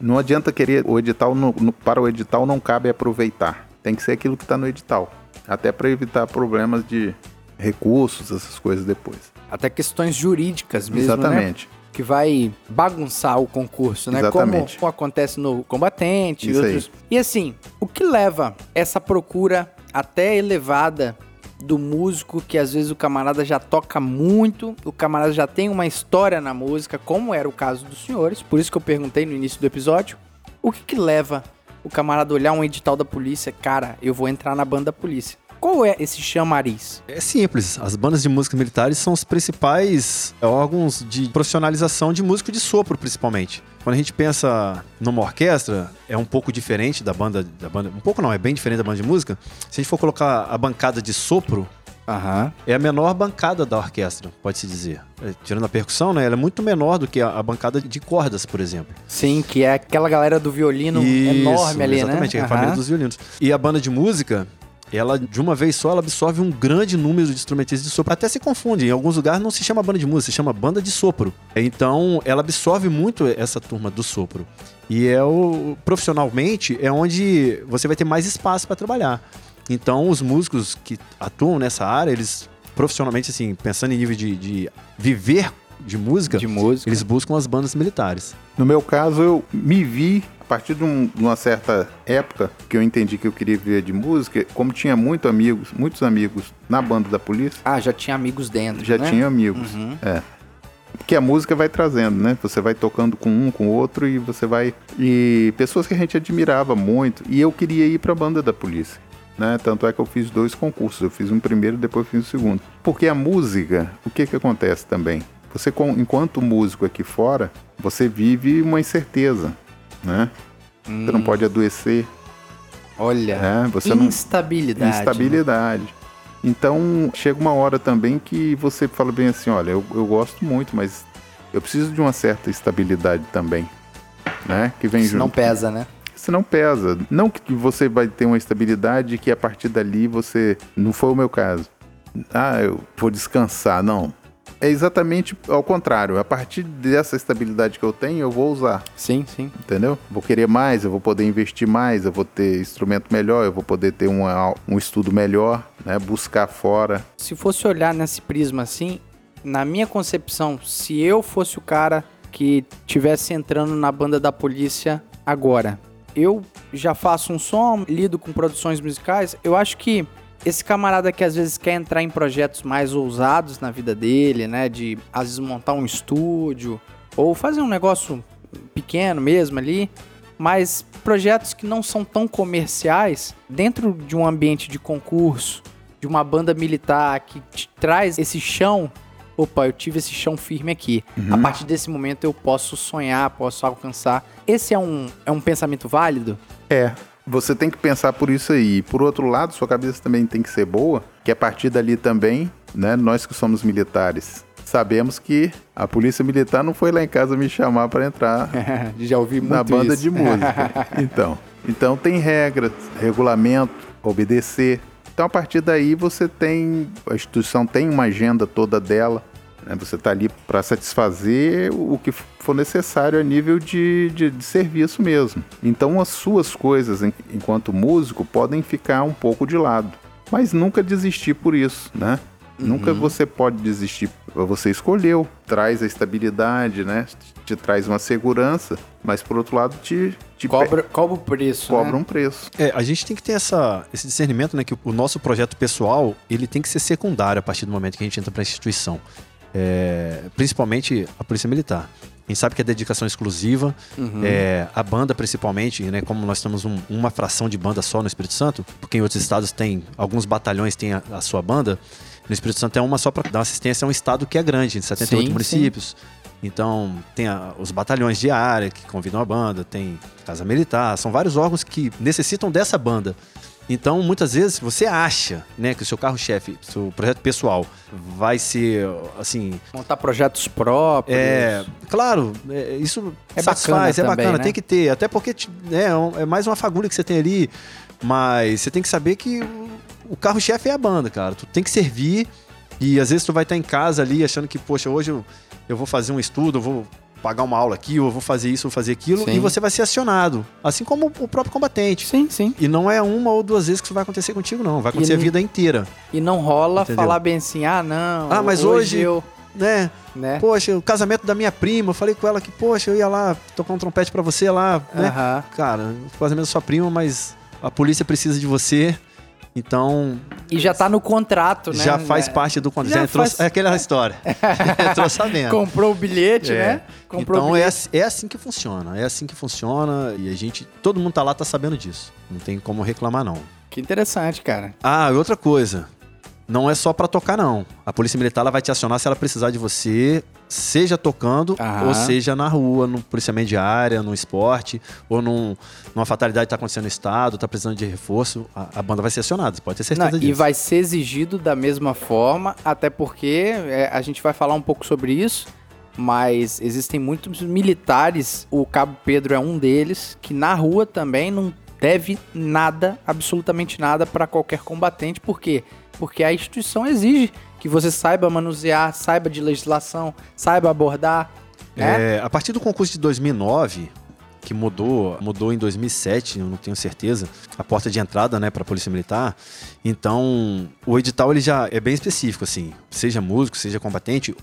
não adianta querer o edital no- no- para o edital não cabe aproveitar. Tem que ser aquilo que está no edital, até para evitar problemas de recursos, essas coisas depois. Até questões jurídicas mesmo, né? Exatamente. Que vai bagunçar o concurso, né? Exatamente. Como acontece no combatente e Isso aí. outros. E assim, o que leva essa procura até elevada do músico que às vezes o camarada já toca muito, o camarada já tem uma história na música, como era o caso dos senhores, por isso que eu perguntei no início do episódio, o que que leva o camarada olhar um edital da polícia, cara, eu vou entrar na banda da polícia. Qual é esse chamariz? É simples. As bandas de música militares são os principais órgãos de profissionalização de músico de sopro, principalmente. Quando a gente pensa numa orquestra, é um pouco diferente da banda, da banda. Um pouco não, é bem diferente da banda de música. Se a gente for colocar a bancada de sopro, Aham. é a menor bancada da orquestra, pode-se dizer. É, Tirando a percussão, né? Ela é muito menor do que a, a bancada de cordas, por exemplo. Sim, que é aquela galera do violino Isso, enorme ali, exatamente, né? é a família Aham. dos violinos. E a banda de música, ela de uma vez só, ela absorve um grande número de instrumentistas de sopro. Até se confunde, em alguns lugares não se chama banda de música, se chama banda de sopro. Então, ela absorve muito essa turma do sopro. E é o profissionalmente é onde você vai ter mais espaço para trabalhar. Então, os músicos que atuam nessa área, eles profissionalmente assim, pensando em nível de, de viver de música, De música. eles buscam as bandas militares. No meu caso, eu me vi, partir de, um- de uma certa época que eu entendi que eu queria viver de música, como tinha muito amigos, muitos amigos na banda da polícia, Ah, já tinha amigos dentro, já né? tinha amigos. Uhum. É. Porque a música vai trazendo, né? Você vai tocando com um, com o outro e você vai. E pessoas que a gente admirava muito. E eu queria ir pra banda da polícia. Né? Tanto é que eu fiz dois concursos. Eu fiz um primeiro, depois fiz o segundo. Porque a música, o que que acontece também? Você, enquanto músico aqui fora, você vive uma incerteza, né? Você Hum. não pode adoecer, Olha, né? Você não instabilidade. né? instabilidade. Então, chega uma hora também que você fala bem assim, olha, eu, eu gosto muito, mas eu preciso de uma certa estabilidade também, né? Que vem Isso não junto. pesa, né? Senão pesa. Não que você vai ter uma estabilidade que a partir dali você... Não foi o meu caso. ah, eu vou descansar. Não. É exatamente ao contrário. A partir dessa estabilidade que eu tenho, eu vou usar. Sim, sim. Entendeu? Vou querer mais, eu vou poder investir mais, eu vou ter instrumento melhor, eu vou poder ter um, um estudo melhor, né? Buscar fora. Se fosse olhar nesse prisma assim, na minha concepção, se eu fosse o cara que tivesse entrando na banda da polícia agora, eu já faço um som, lido com produções musicais, eu acho que esse camarada que às vezes quer entrar em projetos mais ousados na vida dele, né, de às vezes montar um estúdio ou fazer um negócio pequeno mesmo ali, mas projetos que não são tão comerciais, dentro de um ambiente de concurso, de uma banda militar que te traz esse chão opa, eu tive esse chão firme aqui. A partir desse momento eu posso sonhar, posso alcançar. Esse é um, é um pensamento válido? É. Você tem que pensar por isso aí. Por outro lado, sua cabeça também tem que ser boa, que a partir dali também, né, nós que somos militares, sabemos que a polícia militar não foi lá em casa me chamar para entrar Já ouvi muito na banda isso. de música. então, então tem regras, regulamento, obedecer. Então a partir daí você tem a instituição tem uma agenda toda dela. Né? Você está ali para satisfazer o que for necessário a nível de, de, de serviço mesmo. Então as suas coisas en- enquanto músico podem ficar um pouco de lado, mas nunca desistir por isso, né? Nunca você pode desistir. Você escolheu, traz a estabilidade, né? Te traz uma segurança, mas por outro lado te, te pe- Cobra, cobra o preço. cobra né? um preço. É, a gente tem que ter essa, esse discernimento, né? Que o nosso projeto pessoal, ele tem que ser secundário a partir do momento que a gente entra para a instituição. É, principalmente a Polícia Militar. A gente sabe que é dedicação exclusiva. É, a banda, principalmente, né? Como nós temos um- uma fração de banda só no Espírito Santo, porque em outros estados tem, alguns batalhões têm a, a sua banda. No Espírito Santo é uma só para dar assistência a um estado que é grande, de 78 Sim, municípios. Então, tem a- os batalhões de área que convidam a banda, tem Casa Militar, são vários órgãos que necessitam dessa banda. Então, muitas vezes, você acha né, que o seu carro-chefe, seu projeto pessoal, vai ser, assim, Montar projetos próprios. é, claro, é, isso É satisfaz, bacana é bacana, também, né? tem que ter. Até porque né, é é mais uma fagulha que você tem ali, mas você tem que saber que o- o carro-chefe é a banda, cara. Tu tem que servir e às vezes tu vai estar em casa ali achando que, poxa, hoje eu, eu vou fazer um estudo, eu vou pagar uma aula aqui, ou eu vou fazer isso, vou fazer aquilo, Sim. e você vai ser acionado, assim como o próprio combatente. Sim, sim. E não é uma ou duas vezes que isso vai acontecer contigo, não. Vai acontecer a não- vida inteira, E não rola Entendeu? falar bem assim, ah, não. Ah, mas hoje- eu. né? Né? Poxa, o casamento da minha prima, eu falei com ela que, poxa, eu ia lá tocar um trompete pra você lá, né? Aham. Cara, o casamento da sua prima, mas a polícia precisa de você. Então, E já tá no contrato, né? já faz parte do contrato. Já Já entrou, faz- É aquela história. Entrou sabendo. Comprou o bilhete, É. né? Comprou então é, bilhete. ass- é assim que funciona. É assim que funciona e a gente, todo mundo tá lá, tá sabendo disso. Não tem como reclamar, não. Que interessante, cara. Ah, e outra coisa. Não é só pra tocar, não. A polícia militar ela vai te acionar se ela precisar de você, seja tocando Aham. ou seja na rua, no policiamento de área, no esporte, ou num, numa fatalidade que tá acontecendo no estado, tá precisando de reforço. A, a banda vai ser acionada, você pode ter certeza Não, disso. e vai ser exigido da mesma forma, até porque é, a gente vai falar um pouco sobre isso, mas existem muitos militares, o Cabo Pedro é um deles, que na rua também não deve nada, absolutamente nada para qualquer combatente, por quê? Porque a instituição exige que você saiba manusear, saiba de legislação, saiba abordar, né? É, a partir do concurso de 2009, que mudou, mudou em 2007, eu não tenho certeza, a porta de entrada, né, para a Polícia Militar. Então, o edital ele já é bem específico assim, seja músico, seja combatente,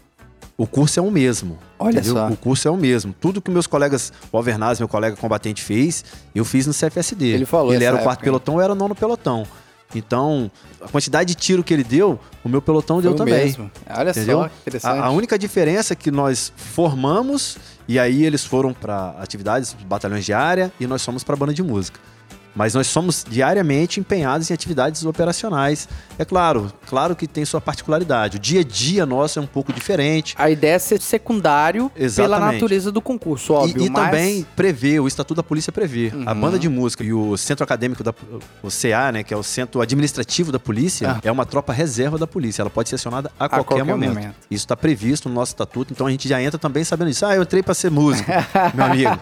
o curso é o mesmo. Olha só. O curso é o mesmo. Tudo que meus colegas, o Alvernaz, meu colega combatente fez, eu fiz no CFSD. Ele falou Ele era o quarto época, pelotão, eu era o nono pelotão. Então, a quantidade de tiro que ele deu, o meu pelotão Foi deu também. mesmo. Olha Entendeu? só, interessante. A, a única diferença é que nós formamos e aí eles foram para atividades, batalhões de área e nós fomos para banda de música. Mas nós somos diariamente empenhados em atividades operacionais. É claro, claro que tem sua particularidade. O dia a dia nosso é um pouco diferente. A ideia é ser secundário pela Exatamente. natureza do concurso, óbvio. e e mas... também prevê, o Estatuto da Polícia prevê. A Uhum. banda de música e o centro acadêmico da o CA, né, que é o centro administrativo da polícia, Ah. é uma tropa reserva da polícia. Ela pode ser acionada a, qualquer, qualquer momento. momento. Isso está previsto no nosso estatuto, então a gente já entra também sabendo isso. Ah, eu entrei para ser músico, meu amigo.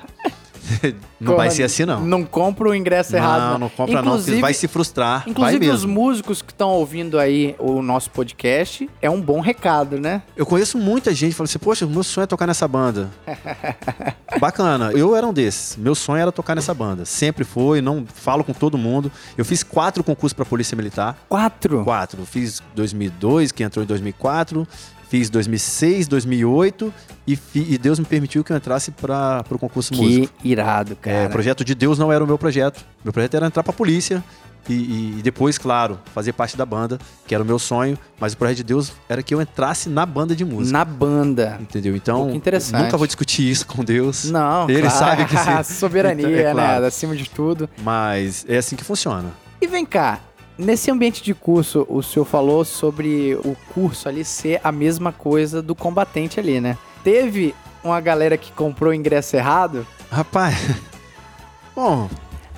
Não vai ser assim, não. Não compra o ingresso errado. Não, não compra não, porque Inclusive- vai se frustrar. Inclusive, os músicos que estão ouvindo aí o nosso podcast, é um bom recado, né? Eu conheço muita gente que fala assim, poxa, meu sonho é tocar nessa banda. Bacana. Eu era um desses. Meu sonho era tocar nessa banda. Sempre foi, não falo com todo mundo. Eu fiz quatro concursos pra Polícia Militar. Quatro. Quatro. Fiz 2002, que entrou em 2004. Fiz 2006, 2008. E, fi- e Deus me permitiu que eu entrasse para o concurso músico. Que irado, cara. É, o projeto de Deus não era o meu projeto. Meu projeto era entrar pra polícia e, e- depois, claro, fazer parte da banda, que era o meu sonho. Mas o projeto de Deus era que eu entrasse na banda de música. Na banda. Entendeu? Então, que interessante. nunca vou discutir isso com Deus. Não, Ele claro. sabe que sim. Soberania, Então, é claro. né? Acima de tudo. Mas é assim que funciona. E vem cá, nesse ambiente de curso, o senhor falou sobre o curso ali ser a mesma coisa do combatente ali, né? Teve uma galera que comprou o ingresso errado? Rapaz. Bom,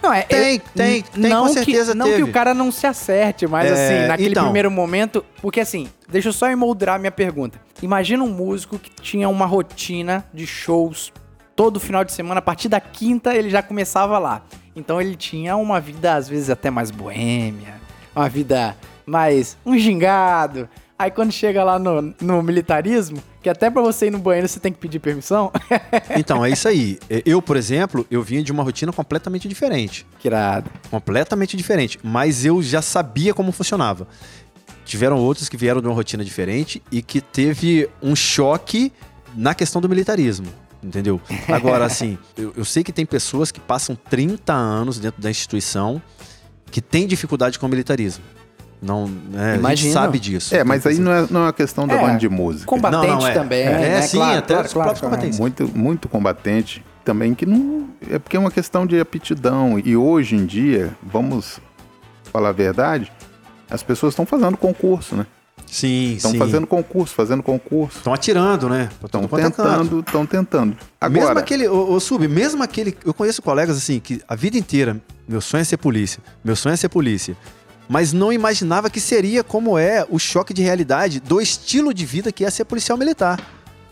Não, é. Tem, eu- tem, tem, não com certeza que, Não que teve. o cara não se acerte, mas É, assim, naquele então. primeiro momento. Porque assim, deixa eu só emoldrar a minha pergunta. Imagina um músico que tinha uma rotina de shows todo final de semana, a partir da quinta ele já começava lá. Então ele tinha uma vida, às vezes, até mais boêmia, uma vida mais. um gingado. Aí quando chega lá no, no militarismo, que até pra você ir no banheiro você tem que pedir permissão, então é isso aí. Eu, por exemplo, eu vinha de uma rotina completamente diferente. que irado. completamente diferente, mas eu já sabia como funcionava. Tiveram outros que vieram de uma rotina diferente e que teve um choque na questão do militarismo, entendeu? Agora, assim, eu, eu sei que tem pessoas que passam 30 anos dentro da instituição que têm dificuldade com o militarismo. Não, né, a gente sabe disso. É, mas aí não é, não é uma questão da É, banda de música. Combatente Não, não, é. também. É, né? sim, até os próprios combatentes. Muito, muito combatente também que não. É porque é uma questão de aptidão. E hoje em dia, vamos falar a verdade, as pessoas estão fazendo concurso, né? Sim, Estão fazendo concurso, fazendo concurso. Estão atirando, né? Estão é tentando, estão tentando. mesmo Agora, aquele, ô, ô, Sub, mesmo aquele. Eu conheço colegas assim que a vida inteira, meu sonho é ser polícia, meu sonho é ser polícia. Mas não imaginava que seria como é o choque de realidade do estilo de vida que é ser policial militar.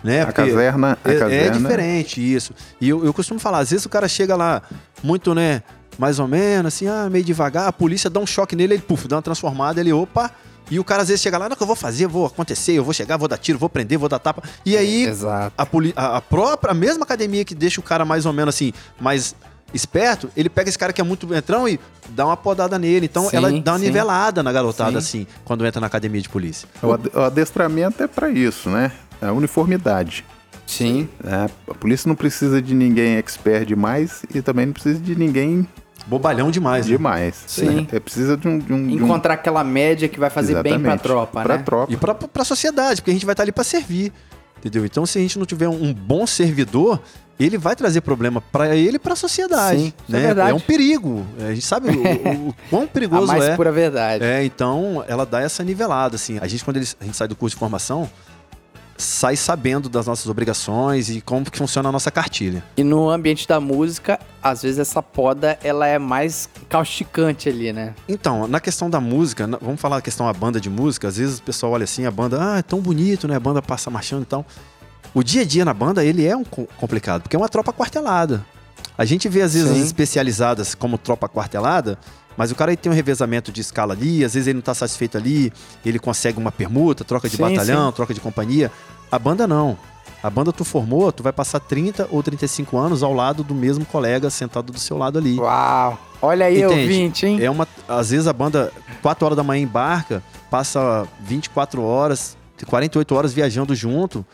Né? a Porque caserna, a é, é diferente isso. E eu, eu costumo falar, às vezes o cara chega lá muito, né, mais ou menos, assim, ah, meio devagar, a polícia dá um choque nele, ele, puf, dá uma transformada, ele, opa. E o cara às vezes chega lá, não, que eu vou fazer, vou acontecer, eu vou chegar, vou dar tiro, vou prender, vou dar tapa. E aí, a, a- a própria, a mesma academia que deixa o cara mais ou menos assim, mais esperto, ele pega esse cara que é muito entrão e dá uma podada nele. Então Sim, ela dá uma sim. nivelada na garotada, Sim. assim, quando entra na academia de polícia. O ad- o adestramento é para isso, né? É a uniformidade. Sim. né? A polícia não precisa de ninguém expert demais e também não precisa de ninguém Bobalhão demais, né? demais. Sim. É, precisa de um. De um, de um- Encontrar aquela média que vai fazer bem pra Exatamente. tropa, Pra né? tropa. E pra, pra sociedade, porque a gente vai estar ali pra servir. Entendeu? Então, se a gente não tiver um, um bom servidor, ele vai trazer problema pra ele e pra sociedade. Sim, é né? verdade. um perigo. A gente sabe o, o- o quão A perigoso mais é. pura verdade. É, então ela dá essa nivelada, assim. A gente, quando eles- a gente sai do curso de formação, sai sabendo das nossas obrigações e como que funciona a nossa cartilha. E no ambiente da música, às vezes essa poda, ela é mais causticante ali, né? Então, na questão da música, vamos falar a questão da banda de música, às vezes o pessoal olha assim, a banda, ah, é tão bonito, né? A banda passa marchando e tal. O dia a dia na banda, ele é um co- complicado, porque é uma tropa quartelada. A gente vê, às vezes, Sim. as especializadas como tropa quartelada, mas o cara aí tem um revezamento de escala ali, às vezes ele não tá satisfeito ali, ele consegue uma permuta, troca de Sim, batalhão, troca de companhia. A banda não. A banda tu formou, tu vai passar 30 ou 35 anos ao lado do mesmo colega sentado do seu lado ali. Uau! Olha aí, Entende? ouvinte, hein? É uma. Às vezes a banda, 4 horas da manhã embarca, passa 24 horas, 48 horas viajando junto,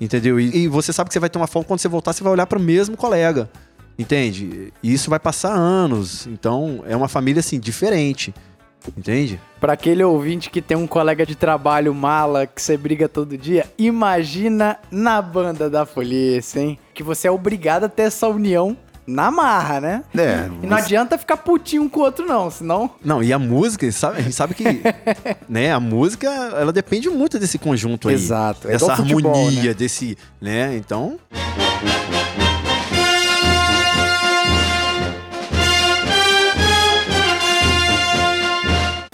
entendeu? E, e você sabe que você vai ter uma folga quando você voltar, você vai olhar para o mesmo colega, entende? E isso vai passar anos. Então é uma família assim, diferente, entende? Pra aquele ouvinte que tem um colega de trabalho mala, que você briga todo dia, imagina na banda da polícia, hein? Que você é obrigado a ter essa união na marra, né? É, E não adianta ficar putinho um com o outro, não, senão. Não, e a música, sabe, a gente sabe que né, a música, ela depende muito desse conjunto aí. Exato, é Dessa igual futebol, harmonia, né? desse, né? Então,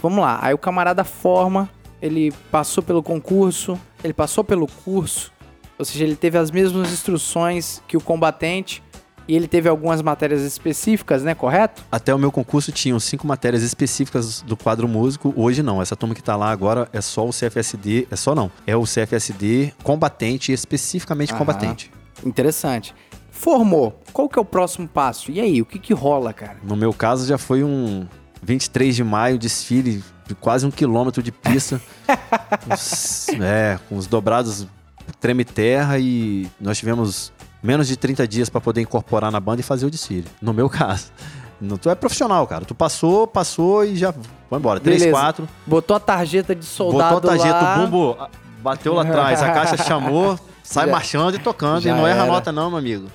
Vamos lá, aí o camarada forma, ele passou pelo concurso, ele passou pelo curso, ou seja, ele teve as mesmas instruções que o combatente, E ele teve algumas matérias específicas, né? Correto? Até o meu concurso tinham cinco matérias específicas do quadro músico. Hoje não. Essa turma que tá lá agora é só o CFSD. É só não. É o CFSD combatente, especificamente Aham. combatente. Interessante. Formou. Qual que é o próximo passo? E aí, o que que rola, cara? No meu caso, já foi um 23 de maio, desfile de quase um quilômetro de pista. Os- é, com os dobrados treme terra e nós tivemos menos de 30 dias para poder incorporar na banda e fazer o desfile. No meu caso. Não, tu é profissional, cara. Tu passou, passou e já foi embora. Três, Beleza. quatro. Botou a tarjeta de soldado Botou a tarjeta, lá. o bumbo bateu lá atrás, a caixa chamou, sai Já- marchando e tocando. já e não erra a era. nota, não, meu amigo.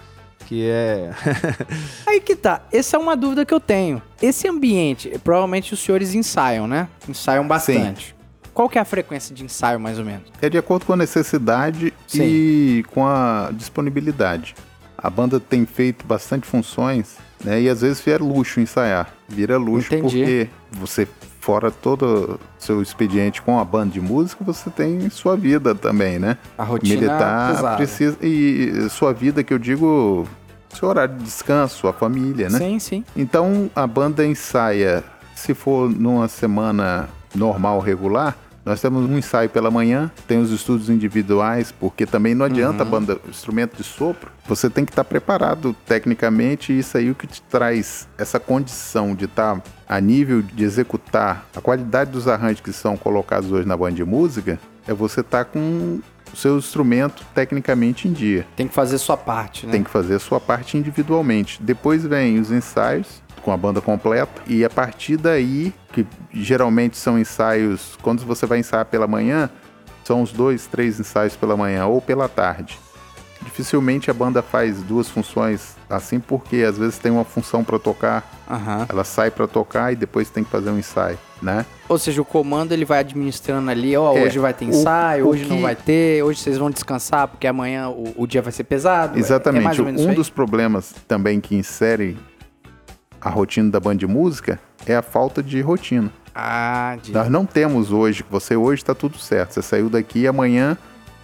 Que é. Aí que tá. Essa é uma dúvida que eu tenho. Esse ambiente, provavelmente os senhores ensaiam, né? Ensaiam bastante. Qual que é a frequência de ensaio, mais ou menos? É de acordo com a necessidade Sim. e com a disponibilidade. A banda tem feito bastante funções, né? E às vezes vira luxo ensaiar. Vira luxo Entendi. porque você, fora todo o seu expediente com a banda de música, você tem sua vida também, né? A rotina Militar pesada. precisa. E sua vida que eu digo, seu horário de descanso, sua família, né? Sim, sim. Então a banda ensaia, se for numa semana normal, regular, nós temos um ensaio pela manhã, tem os estudos individuais, porque também não adianta a banda, instrumento de sopro, você tem que estar preparado tecnicamente, e isso aí é o que te traz essa condição de estar a nível de executar a qualidade dos arranjos que são colocados hoje na banda de música, é você estar com o seu instrumento tecnicamente em dia. Tem que fazer sua parte, né? Tem que fazer a sua parte individualmente. Depois vem os ensaios com a banda completa e a partir daí, que geralmente são ensaios, quando você vai ensaiar pela manhã, são os dois, três ensaios pela manhã ou pela tarde. Dificilmente a banda faz duas funções assim, porque às vezes tem uma função para tocar, Aham. ela sai para tocar e depois tem que fazer um ensaio, né? Ou seja, o comando ele vai administrando ali, ó, É, hoje vai ter o- ensaio, o hoje não que- vai ter, hoje vocês vão descansar porque amanhã o, o dia vai ser pesado. É- É, Exatamente. menos isso um dos problemas também que insere a rotina da banda de música é a falta de rotina. Ah, de... Nós não temos hoje, você hoje está tudo certo. Você saiu daqui e amanhã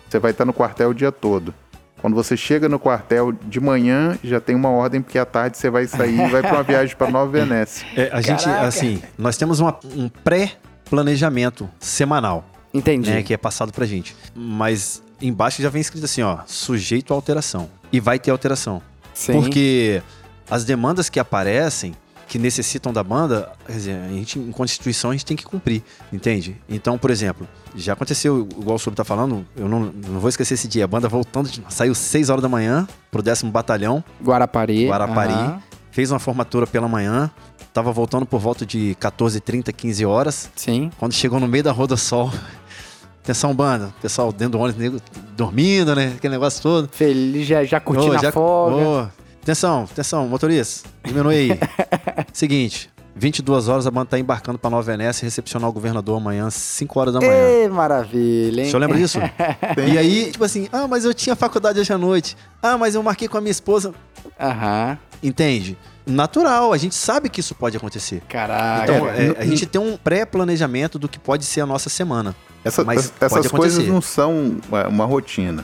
você vai estar no quartel o dia todo. Quando você chega no quartel de manhã, já tem uma ordem, porque à tarde você vai sair e vai para uma viagem para Nova Venécia. É, a gente, Caraca. assim, nós temos uma- um pré-planejamento semanal, Entendi. né, que é passado pra gente. Mas embaixo já vem escrito assim, ó, sujeito a alteração. E vai ter alteração. Sim. Porque as demandas que aparecem, que necessitam da banda, quer dizer, a gente, em Constituição, a gente tem que cumprir, entende? Então, por exemplo, já aconteceu, igual o Sob tá falando, eu não, não vou esquecer esse dia, a banda voltando, de- saiu 6 horas da manhã pro décimo batalhão, Guarapari. Guarapari, aham. fez uma formatura pela manhã, tava voltando por volta de 14h30, 15 horas, Sim. quando chegou no meio da Roda Sol, atenção banda, pessoal dentro do ônibus, dormindo, né, aquele negócio todo. Feliz, já, já curtindo Ô, já- a folga. ô, atenção, atenção, motorista, diminui aí. Seguinte, 22 horas a banda tá embarcando pra Nova Venécia e recepcionar o governador amanhã, 5 horas da manhã. Ê, maravilha, O hein? senhor lembra disso? e aí, tipo assim, ah, mas eu tinha faculdade hoje à noite. Ah, mas eu marquei com a minha esposa. Aham. Entende? Natural, a gente sabe que isso pode acontecer. Caraca. Então, é, é, a gente tem um pré-planejamento do que pode ser a nossa semana. Essa- Mas essas coisas acontecer. não são é, uma rotina.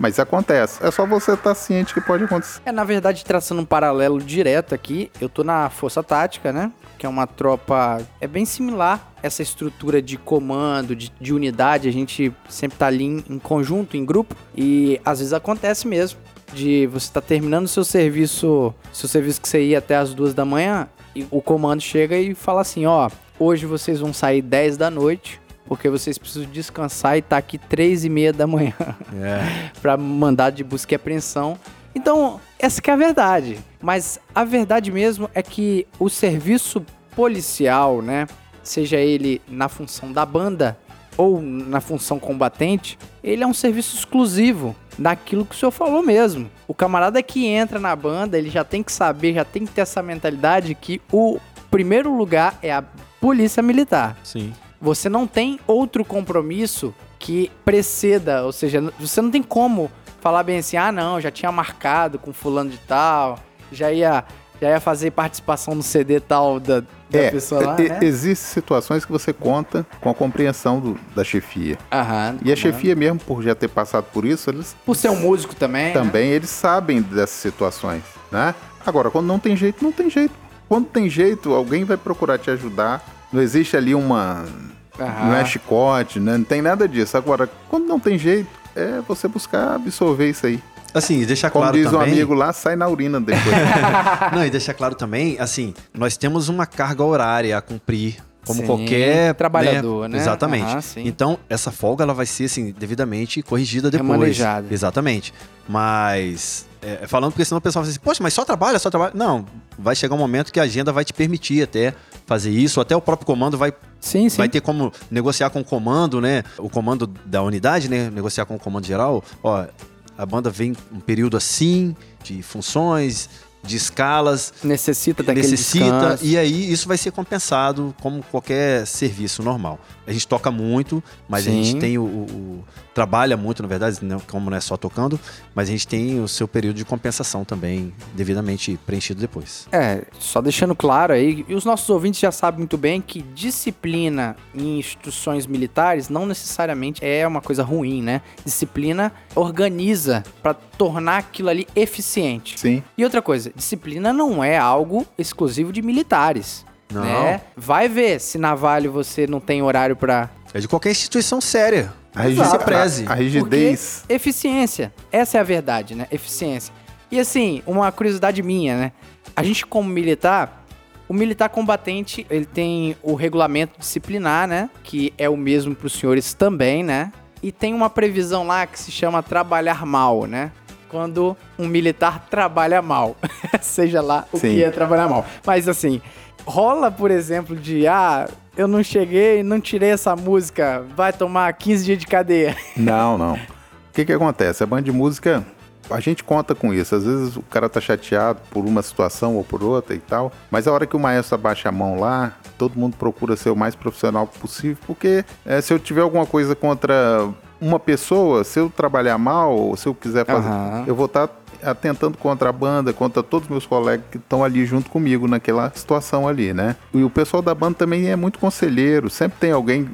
Mas acontece. É só você estar ciente que pode acontecer. É, na verdade, traçando um paralelo direto aqui, eu tô na Força Tática, né? Que é uma tropa. É bem similar essa estrutura de comando, de, de unidade. A gente sempre tá ali em, em conjunto, em grupo. E às vezes acontece mesmo. De você tá terminando seu serviço, seu serviço que você ia até as duas da manhã, e o comando chega e fala assim: ó, hoje vocês vão sair 10 da noite, porque vocês precisam descansar e tá aqui três e meia da manhã É. para mandado de busca e apreensão. Então, essa que é a verdade. Mas a verdade mesmo é que o serviço policial, né, seja ele na função da banda ou na função combatente, ele é um serviço exclusivo daquilo que o senhor falou mesmo. O camarada que entra na banda, ele já tem que saber, já tem que ter essa mentalidade que o primeiro lugar é a polícia militar Sim. Você não tem outro compromisso que preceda, ou seja, você não tem como falar bem assim, ah não, já tinha marcado com fulano de tal, já ia Já ia fazer participação no CD tal da, da É, pessoa lá, né? existem situações que você conta com a compreensão do- da chefia. Aham. E a chefia mesmo, por já ter passado por isso, eles Por ser um músico também. né? também eles sabem dessas situações, né? Agora, quando não tem jeito, não tem jeito. Quando tem jeito, alguém vai procurar te ajudar. Não existe ali uma. Aham. Não é chicote, né? não tem nada disso. Agora, quando não tem jeito, é você buscar absorver isso aí. Assim, deixar Como claro diz um também. amigo lá, sai na urina depois. Não, e deixar claro também, assim, nós temos uma carga horária a cumprir. Como Sim, qualquer trabalhador, né? Exatamente. Aham, sim. então, essa folga ela vai ser assim, devidamente corrigida depois. Remanejada. Exatamente. Mas é, falando porque senão o pessoal fala assim, poxa, mas só trabalha, só trabalha. Não, vai chegar um momento que a agenda vai te permitir até fazer isso, até o próprio comando vai Sim, sim. vai ter como negociar com o comando, né? O comando da unidade, né? Negociar com o comando geral. Ó, a banda vem um período assim de funções, de escalas, Necessita daquele necessita descanso. e aí isso vai ser compensado como qualquer serviço normal. A gente toca muito, mas a Sim. gente tem o, o- o- trabalha muito, na verdade, não, como não é só tocando, mas a gente tem o seu período de compensação também devidamente preenchido depois. É, só deixando claro aí, e os nossos ouvintes já sabem muito bem que disciplina em instituições militares não necessariamente é uma coisa ruim, né? Disciplina organiza pra tornar aquilo ali eficiente. Sim. E outra coisa, disciplina não é algo exclusivo de militares. Não. Né? Vai ver se na Vale você não tem horário pra. É de qualquer instituição séria. A, rigidez, preze. a, a rigidez. Porque eficiência. Essa é a verdade, né? Eficiência. E assim, uma curiosidade minha, né? A gente, como militar, o militar combatente, ele tem o regulamento disciplinar, né? Que é o mesmo para os senhores também, né? E tem uma previsão lá que se chama trabalhar mal, né? Quando um militar trabalha mal. Seja lá o Sim. que é trabalhar mal. Mas assim, rola, por exemplo, de ah, eu não cheguei, não tirei essa música, vai tomar 15 dias de cadeia. Não, não. O que que acontece? A banda de música, a gente conta com isso. Às vezes o cara tá chateado por uma situação ou por outra e tal, mas a hora que o maestro abaixa a mão lá, todo mundo procura ser o mais profissional possível, porque é, se eu tiver alguma coisa contra uma pessoa, se eu trabalhar mal, ou se eu quiser fazer, Aham. eu vou estar atentando contra a banda, contra todos os meus colegas que estão ali junto comigo naquela situação ali, né? E o pessoal da banda também é muito conselheiro, sempre tem alguém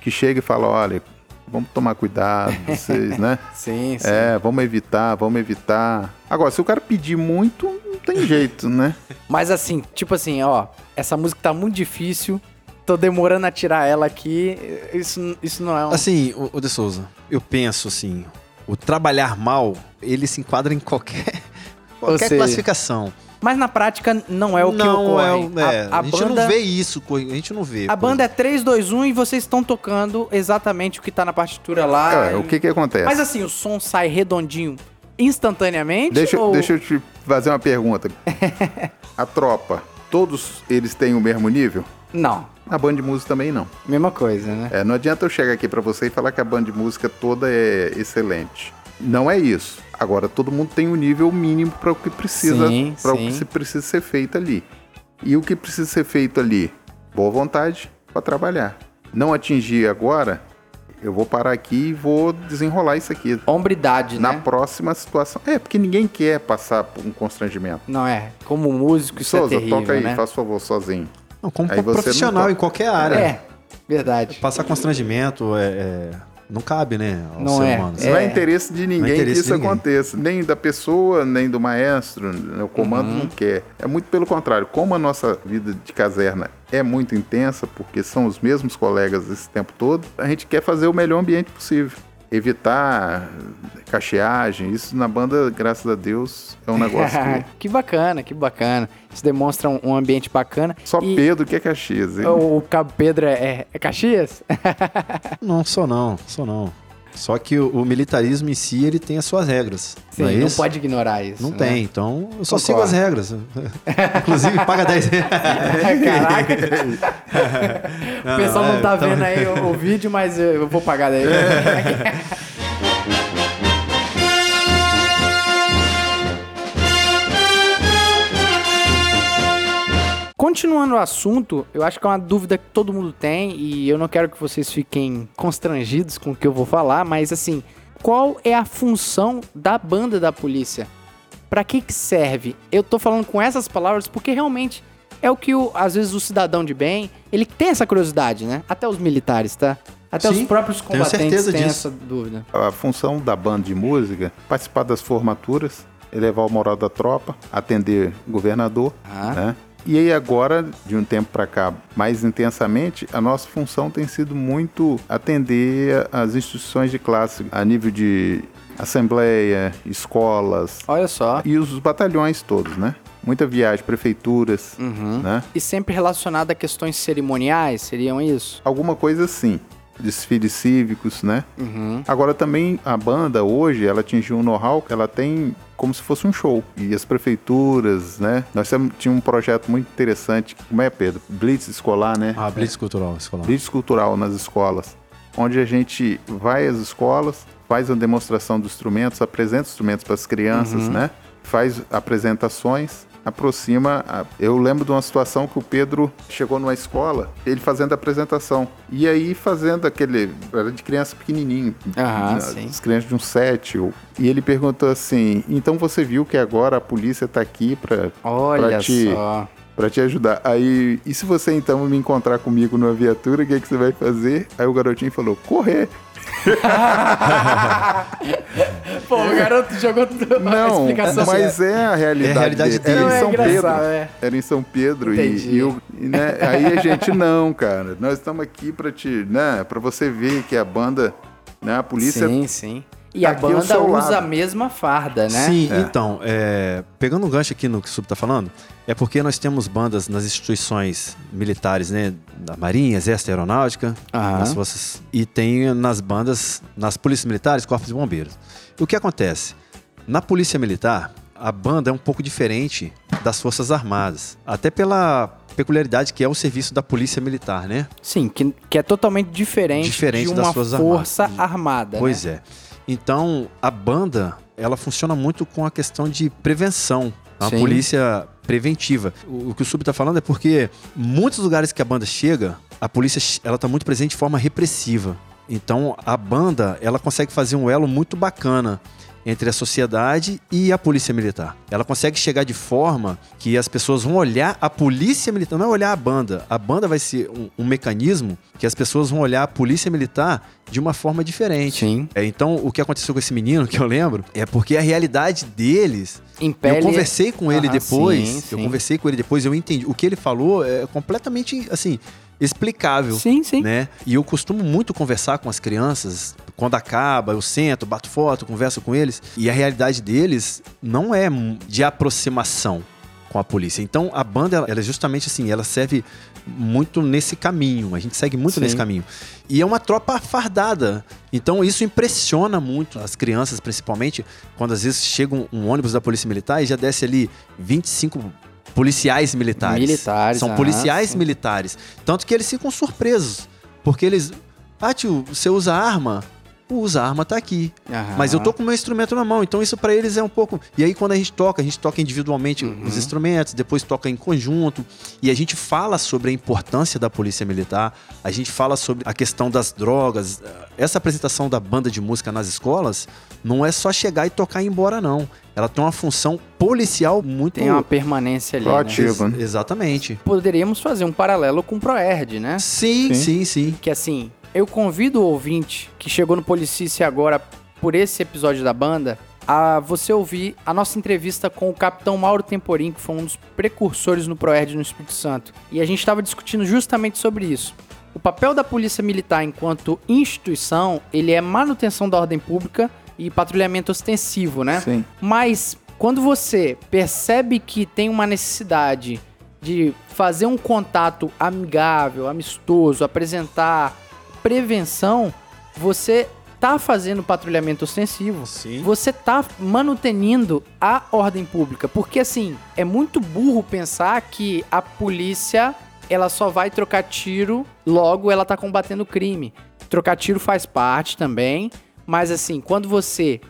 que chega e fala, olha, vamos tomar cuidado, vocês, né? Sim, sim. É, vamos evitar, vamos evitar. Agora, se o cara pedir muito, não tem jeito, né? Mas assim, tipo assim, ó, essa música tá muito difícil, tô demorando a tirar ela aqui, isso, isso não é um... Assim, o, o De Souza, eu penso assim, o trabalhar mal, ele se enquadra em qualquer, qualquer seja, classificação. Mas na prática não é o que não ocorre. é, o- é, a, a gente banda, não vê isso, a gente não vê. A banda é 3, 2, 1 e vocês estão tocando exatamente o que tá na partitura lá. É, o que que acontece? Mas assim, o som sai redondinho instantaneamente? deixa, ou... deixa eu te fazer uma pergunta. A tropa, todos eles têm o mesmo nível? Não, A banda de música também não. mesma coisa, né? É, não adianta eu chegar aqui pra você e falar que a banda de música toda é excelente. Não é isso. Agora, todo mundo tem um nível mínimo para o que precisa, para o que se precisa ser feito ali. E o que precisa ser feito ali? Boa vontade para trabalhar. Não atingir agora, eu vou parar aqui e vou desenrolar isso aqui. Hombridade, Na né? próxima situação. É, porque ninguém quer passar por um constrangimento. Não é. Como músico, isso Souza, é terrível, toca aí, né? faz favor, sozinho. Não, como Aí profissional em qualquer área. É, verdade. Passar constrangimento é, é- não cabe, né? Ao Não ser é. humano. Não é interesse de ninguém interesse que isso ninguém. aconteça. Nem da pessoa, nem do maestro. né? O comando Uhum. não quer. É muito pelo contrário. Como a nossa vida de caserna é muito intensa, porque são os mesmos colegas esse tempo todo, a gente quer fazer o melhor ambiente possível. Evitar cacheagem. Isso na banda, graças a Deus, é um negócio que... que bacana, que bacana. Isso demonstra um, um ambiente bacana. Só E Pedro que é Caxias. hein? O, o Cabo Pedro é, é Caxias? Não, só não, só não. Só que o, o militarismo em si, ele tem as suas regras. Sim, não é não pode ignorar isso. Não né? tem, então eu só Concordo. sigo as regras. Inclusive, paga 10 reais. Caraca, o pessoal não, é, tá então- vendo aí o, o vídeo, mas eu, eu vou pagar daí. Continuando o assunto, eu acho que é uma dúvida que todo mundo tem e eu não quero que vocês fiquem constrangidos com o que eu vou falar, mas assim, qual é a função da banda da polícia? pra que que serve? Eu tô falando com essas palavras porque realmente é o que, o, às vezes, o cidadão de bem, ele tem essa curiosidade, né? Até os militares, tá? Até Sim, os próprios tenho combatentes certeza têm disso. essa dúvida. A função da banda de música, participar das formaturas, elevar o moral da tropa, atender governador, Ah. né? E aí agora, de um tempo pra cá, mais intensamente, a nossa função tem sido muito atender as instituições de classe a nível de assembleia, escolas Olha só. e os batalhões todos, né? Muita viagem, prefeituras, Uhum. né? E sempre relacionado a questões cerimoniais, seriam isso? Alguma coisa assim. Desfiles cívicos, né? Uhum. Agora também a banda hoje, ela atingiu um know-how que ela tem como se fosse um show. E as prefeituras, né? Nós temos, tinha um projeto muito interessante, como é, Pedro? Blitz escolar, né? A Blitz Cultural Escolar. Blitz cultural nas escolas, onde a gente vai às escolas, faz a demonstração dos instrumentos, apresenta os instrumentos para as crianças, né? Faz apresentações, aproxima. a- Eu lembro de uma situação que o Pedro chegou numa escola, ele fazendo a apresentação. E aí fazendo aquele. Era de criança pequenininho. Aham, as sim. crianças de uns sete. E ele perguntou assim: então você viu que agora a polícia está aqui para Olha Pra te- só. Pra te ajudar. Aí, e se você então me encontrar comigo numa viatura, o que, que você vai fazer? Aí o garotinho falou: correr. Pô, o garoto jogou tudo- Não, explicação. mas é a realidade, É a realidade dele. Era Não, em é São Pedro. engraçado, é. Era em São Pedro. E, Entendi. e eu- e, né, aí a gente, não, cara. Nós estamos aqui pra te. Né, pra você ver que a banda. Né, a polícia. Sim, sim. E tá a banda usa lado. a mesma farda, né? Sim, É. então, é, pegando um gancho aqui no que o Sub tá falando, é porque nós temos bandas nas instituições militares, né? Da Marinha, Exército e Aeronáutica, nas forças, e tem nas bandas, nas polícias militares, corpos de bombeiros. O que acontece? Na polícia militar, a banda é um pouco diferente das forças armadas, até pela peculiaridade que é o serviço da polícia militar, né? Sim, que, que é totalmente diferente, Diferente de das uma Forças força Armadas. armada. Pois né? é. Então, a banda, ela funciona muito com a questão de prevenção. A Sim. polícia preventiva. O, o que o Sub tá falando é porque muitos lugares que a banda chega, a polícia ela tá muito presente de forma repressiva. Então, a banda, ela consegue fazer um elo muito bacana entre a sociedade e a polícia militar. Ela consegue chegar de forma que as pessoas vão olhar a polícia militar, não é olhar a banda. A banda vai ser um, um mecanismo que as pessoas vão olhar a polícia militar de uma forma diferente. Sim. É, então, o que aconteceu com esse menino, que eu lembro, é porque a realidade deles. Impele... Eu conversei com ele Aham, depois. sim, Eu sim. conversei com ele depois, eu entendi. O que ele falou é completamente, assim, explicável. Sim, sim. Né? E eu costumo muito conversar com as crianças. Quando acaba, eu sento, bato foto, converso com eles. E a realidade deles não é de aproximação com a polícia. Então a banda, ela, ela é justamente assim, ela serve muito nesse caminho. A gente segue muito Sim. nesse caminho. E é uma tropa fardada. Então isso impressiona muito as crianças, principalmente, quando às vezes chega um, um ônibus da Polícia Militar e já desce ali 25 policiais militares. Militares, São ah, policiais sim. militares. Tanto que eles ficam surpresos. Porque eles. Ah, tio, você usa arma? Usa, a arma tá aqui. Aham. Mas eu tô com o meu instrumento na mão, então isso pra eles é um pouco. E aí quando a gente toca, a gente toca individualmente Uhum. os instrumentos, depois toca em conjunto, e a gente fala sobre a importância da polícia militar, a gente fala sobre a questão das drogas. Essa apresentação da banda de música nas escolas não é só chegar e tocar e ir embora não. Ela tem uma função policial muito Tem uma permanência ali, né? Proativa. Ex- exatamente. Poderíamos fazer um paralelo com o Proerd, né? Sim, sim, sim. Que assim, eu convido o ouvinte que chegou no Policice agora por esse episódio da banda a você ouvir a nossa entrevista com o capitão Mauro Temporim, que foi um dos precursores no Proerd no Espírito Santo. E a gente estava discutindo justamente sobre isso. O papel da Polícia Militar enquanto instituição, ele é manutenção da ordem pública e patrulhamento ostensivo, né? Sim. Mas quando você percebe que tem uma necessidade de fazer um contato amigável, amistoso, apresentar prevenção, você tá fazendo patrulhamento ostensivo. Sim. Você tá manutenindo a ordem pública, porque assim, é muito burro pensar que a polícia ela só vai trocar tiro, logo ela tá combatendo o crime. Trocar tiro faz parte também, mas assim, quando você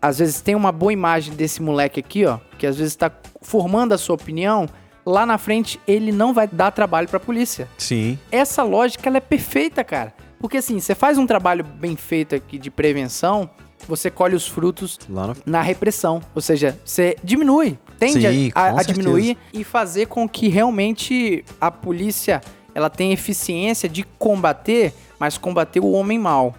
às vezes tem uma boa imagem desse moleque aqui, ó, que às vezes tá formando a sua opinião, lá na frente ele não vai dar trabalho pra polícia. Sim. Essa lógica ela é perfeita, cara. Porque assim, você faz um trabalho bem feito aqui de prevenção, você colhe os frutos no... na repressão. Ou seja, você diminui, tende a- Sim, a, a diminuir e fazer com que realmente a polícia ela tenha eficiência de combater, mas combater o homem mau.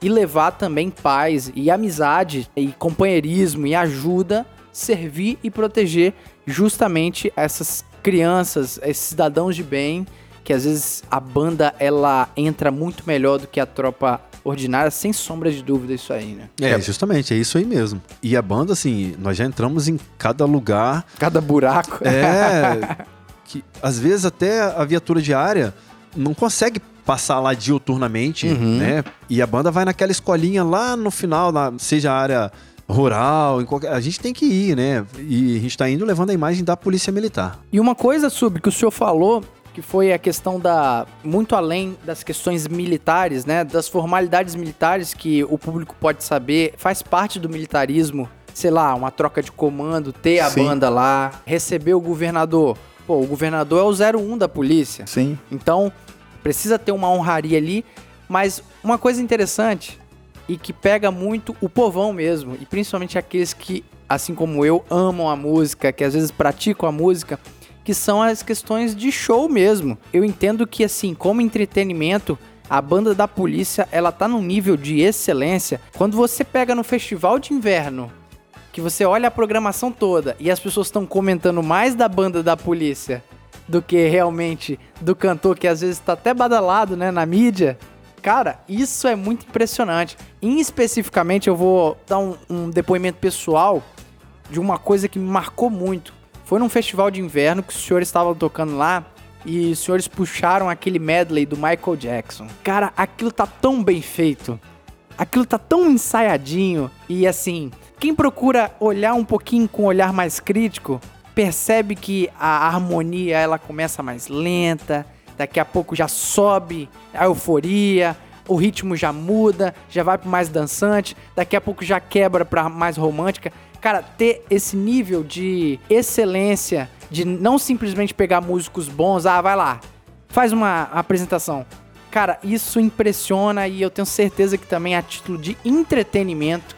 E levar também paz e amizade e companheirismo e ajuda, servir e proteger justamente essas crianças, esses cidadãos de bem, que às vezes a banda ela entra muito melhor do que a tropa ordinária, sem sombra de dúvida isso aí, né? É, justamente, é isso aí mesmo. E a banda, assim, nós já entramos em cada lugar. Cada buraco. É. que às vezes até a viatura diária não consegue passar lá diuturnamente, Uhum. né? E a banda vai naquela escolinha lá no final, na- seja a área rural, em qualquer... a gente tem que ir, né? E a gente tá indo levando a imagem da polícia militar. E uma coisa sobre que o senhor falou, que foi a questão da. muito além das questões militares, né? Das formalidades militares que o público pode saber, faz parte do militarismo. Sei lá, uma troca de comando, ter a Sim. banda lá, receber o governador. Pô, o governador é o 01 da polícia. Sim. Então, precisa ter uma honraria ali. Mas uma coisa interessante e que pega muito o povão mesmo, e principalmente aqueles que, assim como eu, amam a música, que às vezes praticam a música, que são as questões de show mesmo. Eu entendo que, assim, como entretenimento, a banda da polícia, ela tá num nível de excelência. Quando você pega no festival de inverno, que você olha a programação toda e as pessoas estão comentando mais da banda da polícia do que realmente do cantor que às vezes tá até badalado, né, na mídia. Cara, isso é muito impressionante. Em especificamente, eu vou dar um, um depoimento pessoal de uma coisa que me marcou muito. Foi num festival de inverno que os senhores estavam tocando lá e os senhores puxaram aquele medley do Michael Jackson. Cara, aquilo tá tão bem feito. Aquilo tá tão ensaiadinho e assim, quem procura olhar um pouquinho com um olhar mais crítico, percebe que a harmonia ela começa mais lenta, daqui a pouco já sobe a euforia, o ritmo já muda, já vai para mais dançante, daqui a pouco já quebra para mais romântica. Cara, ter esse nível de excelência, de não simplesmente pegar músicos bons, ah, vai lá, faz uma apresentação. Cara, isso impressiona e eu tenho certeza que também a título de entretenimento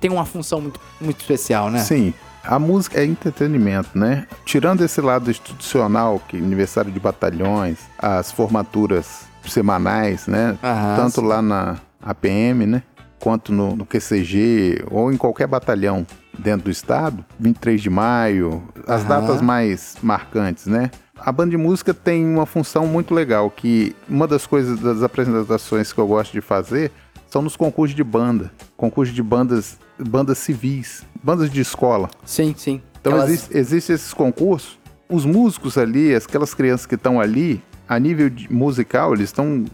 tem uma função muito, muito especial, né? Sim. A música é entretenimento, né? Tirando esse lado institucional, que aniversário de batalhões, as formaturas semanais, né? Aham, Tanto sim. lá na APM, né? Quanto no, no QCG ou em qualquer batalhão dentro do estado, 23 de maio, as Aham. datas mais marcantes, né? A banda de música tem uma função muito legal, que uma das coisas das apresentações que eu gosto de fazer são nos concursos de banda, concursos de bandas, bandas civis, bandas de escola. Sim, sim. Então Aquelas- existe, existe esses concursos, os músicos ali, aquelas crianças que estão ali, a nível de- musical, eles estão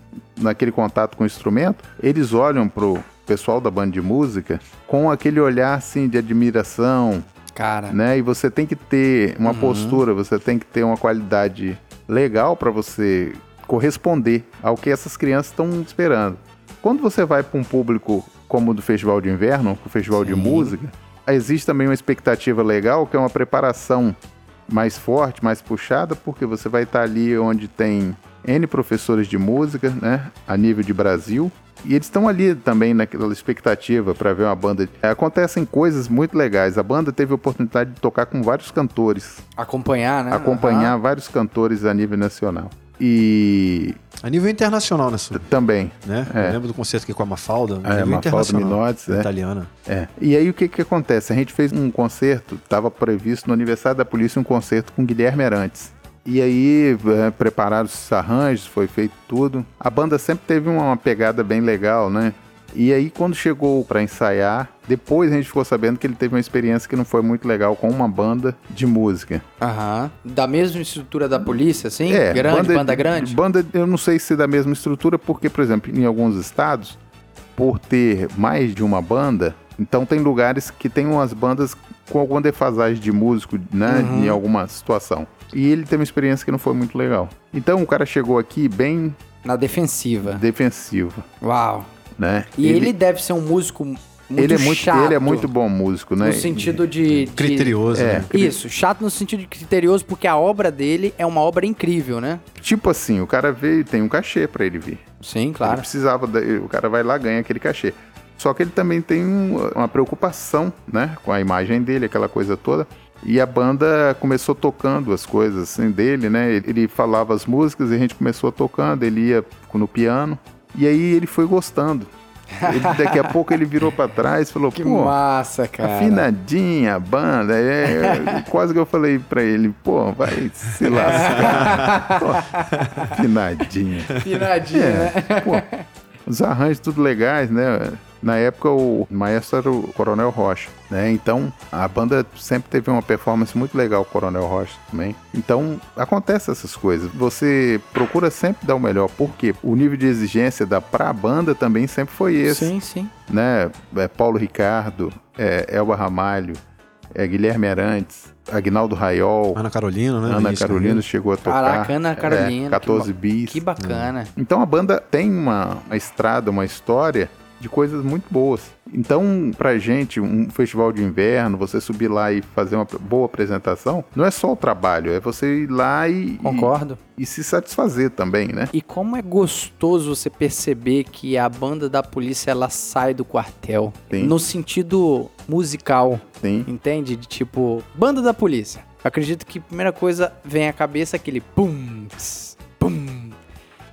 naquele contato com o instrumento, eles olham pro pessoal da banda de música com aquele olhar assim de admiração, Cara, né? E você tem que ter uma postura, você tem que ter uma qualidade legal para você corresponder ao que essas crianças estão esperando. Quando você vai para um público como o do Festival de Inverno, o Festival de Sim. Música, existe também uma expectativa legal, que é uma preparação mais forte, mais puxada, porque você vai estar ali onde tem N professores de música, né, a nível de Brasil, e eles estão ali também naquela expectativa para ver uma banda. Acontecem coisas muito legais. A banda teve a oportunidade de tocar com vários cantores, acompanhar, né? acompanhar vários cantores a nível nacional. E A nível internacional, né, também, né? É. Lembro do concerto aqui com a Mafalda, a É, nível Mafalda. Minotes, é. Italiana. É. E aí o que que acontece? A gente fez um concerto, estava previsto no aniversário da polícia um concerto com Guilherme Arantes. E aí é, prepararam os arranjos, foi feito tudo. A banda sempre teve uma pegada bem legal, né? E aí quando chegou para ensaiar, depois a gente ficou sabendo que ele teve uma experiência que não foi muito legal com uma banda de música. Aham. Da mesma estrutura da polícia, assim? É, grande, banda, grande? Banda, eu não sei se da mesma estrutura, porque, por exemplo, em alguns estados, por ter mais de uma banda, então tem lugares que tem umas bandas com alguma defasagem de músico, né, Uhum. em alguma situação. E ele teve uma experiência que não foi muito legal. Então o cara chegou aqui bem Na defensiva. defensivo, Uau. Né? E ele, deve ser um músico muito ele é muito, chato. ele é muito bom músico, né? No sentido de... de- Criterioso, É. né? Isso, chato no sentido de criterioso, porque a obra dele é uma obra incrível, né? Tipo assim, o cara veio, tem um cachê pra ele vir. Sim, Ele claro. precisava, da- o cara vai lá ganha aquele cachê. Só que ele também tem um- uma preocupação, né, com a imagem dele, aquela coisa toda. E a banda começou tocando as coisas assim, dele, né? Ele- Ele falava as músicas e a gente começou tocando, ele ia no piano. E aí ele foi gostando. Ele- daqui a pouco ele virou pra trás e falou, Que pô, massa, cara. afinadinha a banda. É, quase que eu falei pra ele, pô, vai se lascar. Pô, afinadinha. Afinadinho, né? É, pô, os arranjos tudo legais, né? Na época o maestro era o Coronel Rocha, né? Então a banda sempre teve uma performance muito legal, o Coronel Rocha também. Então acontece essas coisas. Você procura sempre dar o melhor, porque o nível de exigência da pra banda também sempre foi esse, Sim, sim. né? É Paulo Ricardo, é Elba Ramalho, é Guilherme Arantes, Agnaldo Raiol, Ana Carolina, né? Ana Carolina carreira. chegou a tocar. Caraca, Ana Carolina, É, 14 que bis. Que bacana. Então a banda tem uma, uma estrada, uma história de coisas muito boas. Então, pra gente, um festival de inverno, você subir lá e fazer uma boa apresentação, não é só o trabalho, é você ir lá e, Concordo. e, e se satisfazer também, né? E como é gostoso você perceber que a banda da polícia ela sai do quartel. Sim. No sentido musical, Sim. entende? De tipo, banda da polícia. Eu acredito que a primeira coisa vem à cabeça é aquele pum.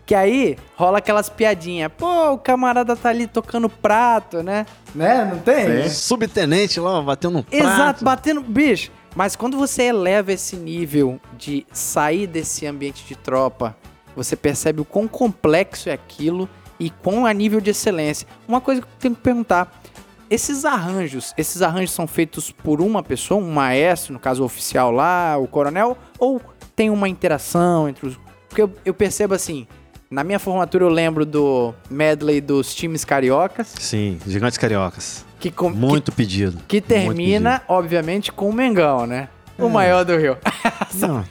Que aí rola aquelas piadinhas. Pô, o camarada tá ali tocando prato, né? Né? Não tem? Sim. Subtenente lá, batendo um prato. Exato, batendo. Bicho, mas quando você eleva esse nível de sair desse ambiente de tropa, você percebe o quão complexo é aquilo e quão a nível de excelência. Uma coisa que eu tenho que perguntar: esses arranjos, esses arranjos são feitos por uma pessoa, um maestro, no caso o oficial lá, o coronel, ou tem uma interação entre os. Porque eu, eu percebo assim. Na minha formatura eu lembro do medley dos times cariocas, Sim, Gigantes Cariocas. que, com, que Muito pedido. que termina, obviamente, com o Mengão, né? O maior do Rio. pedido. Não, é.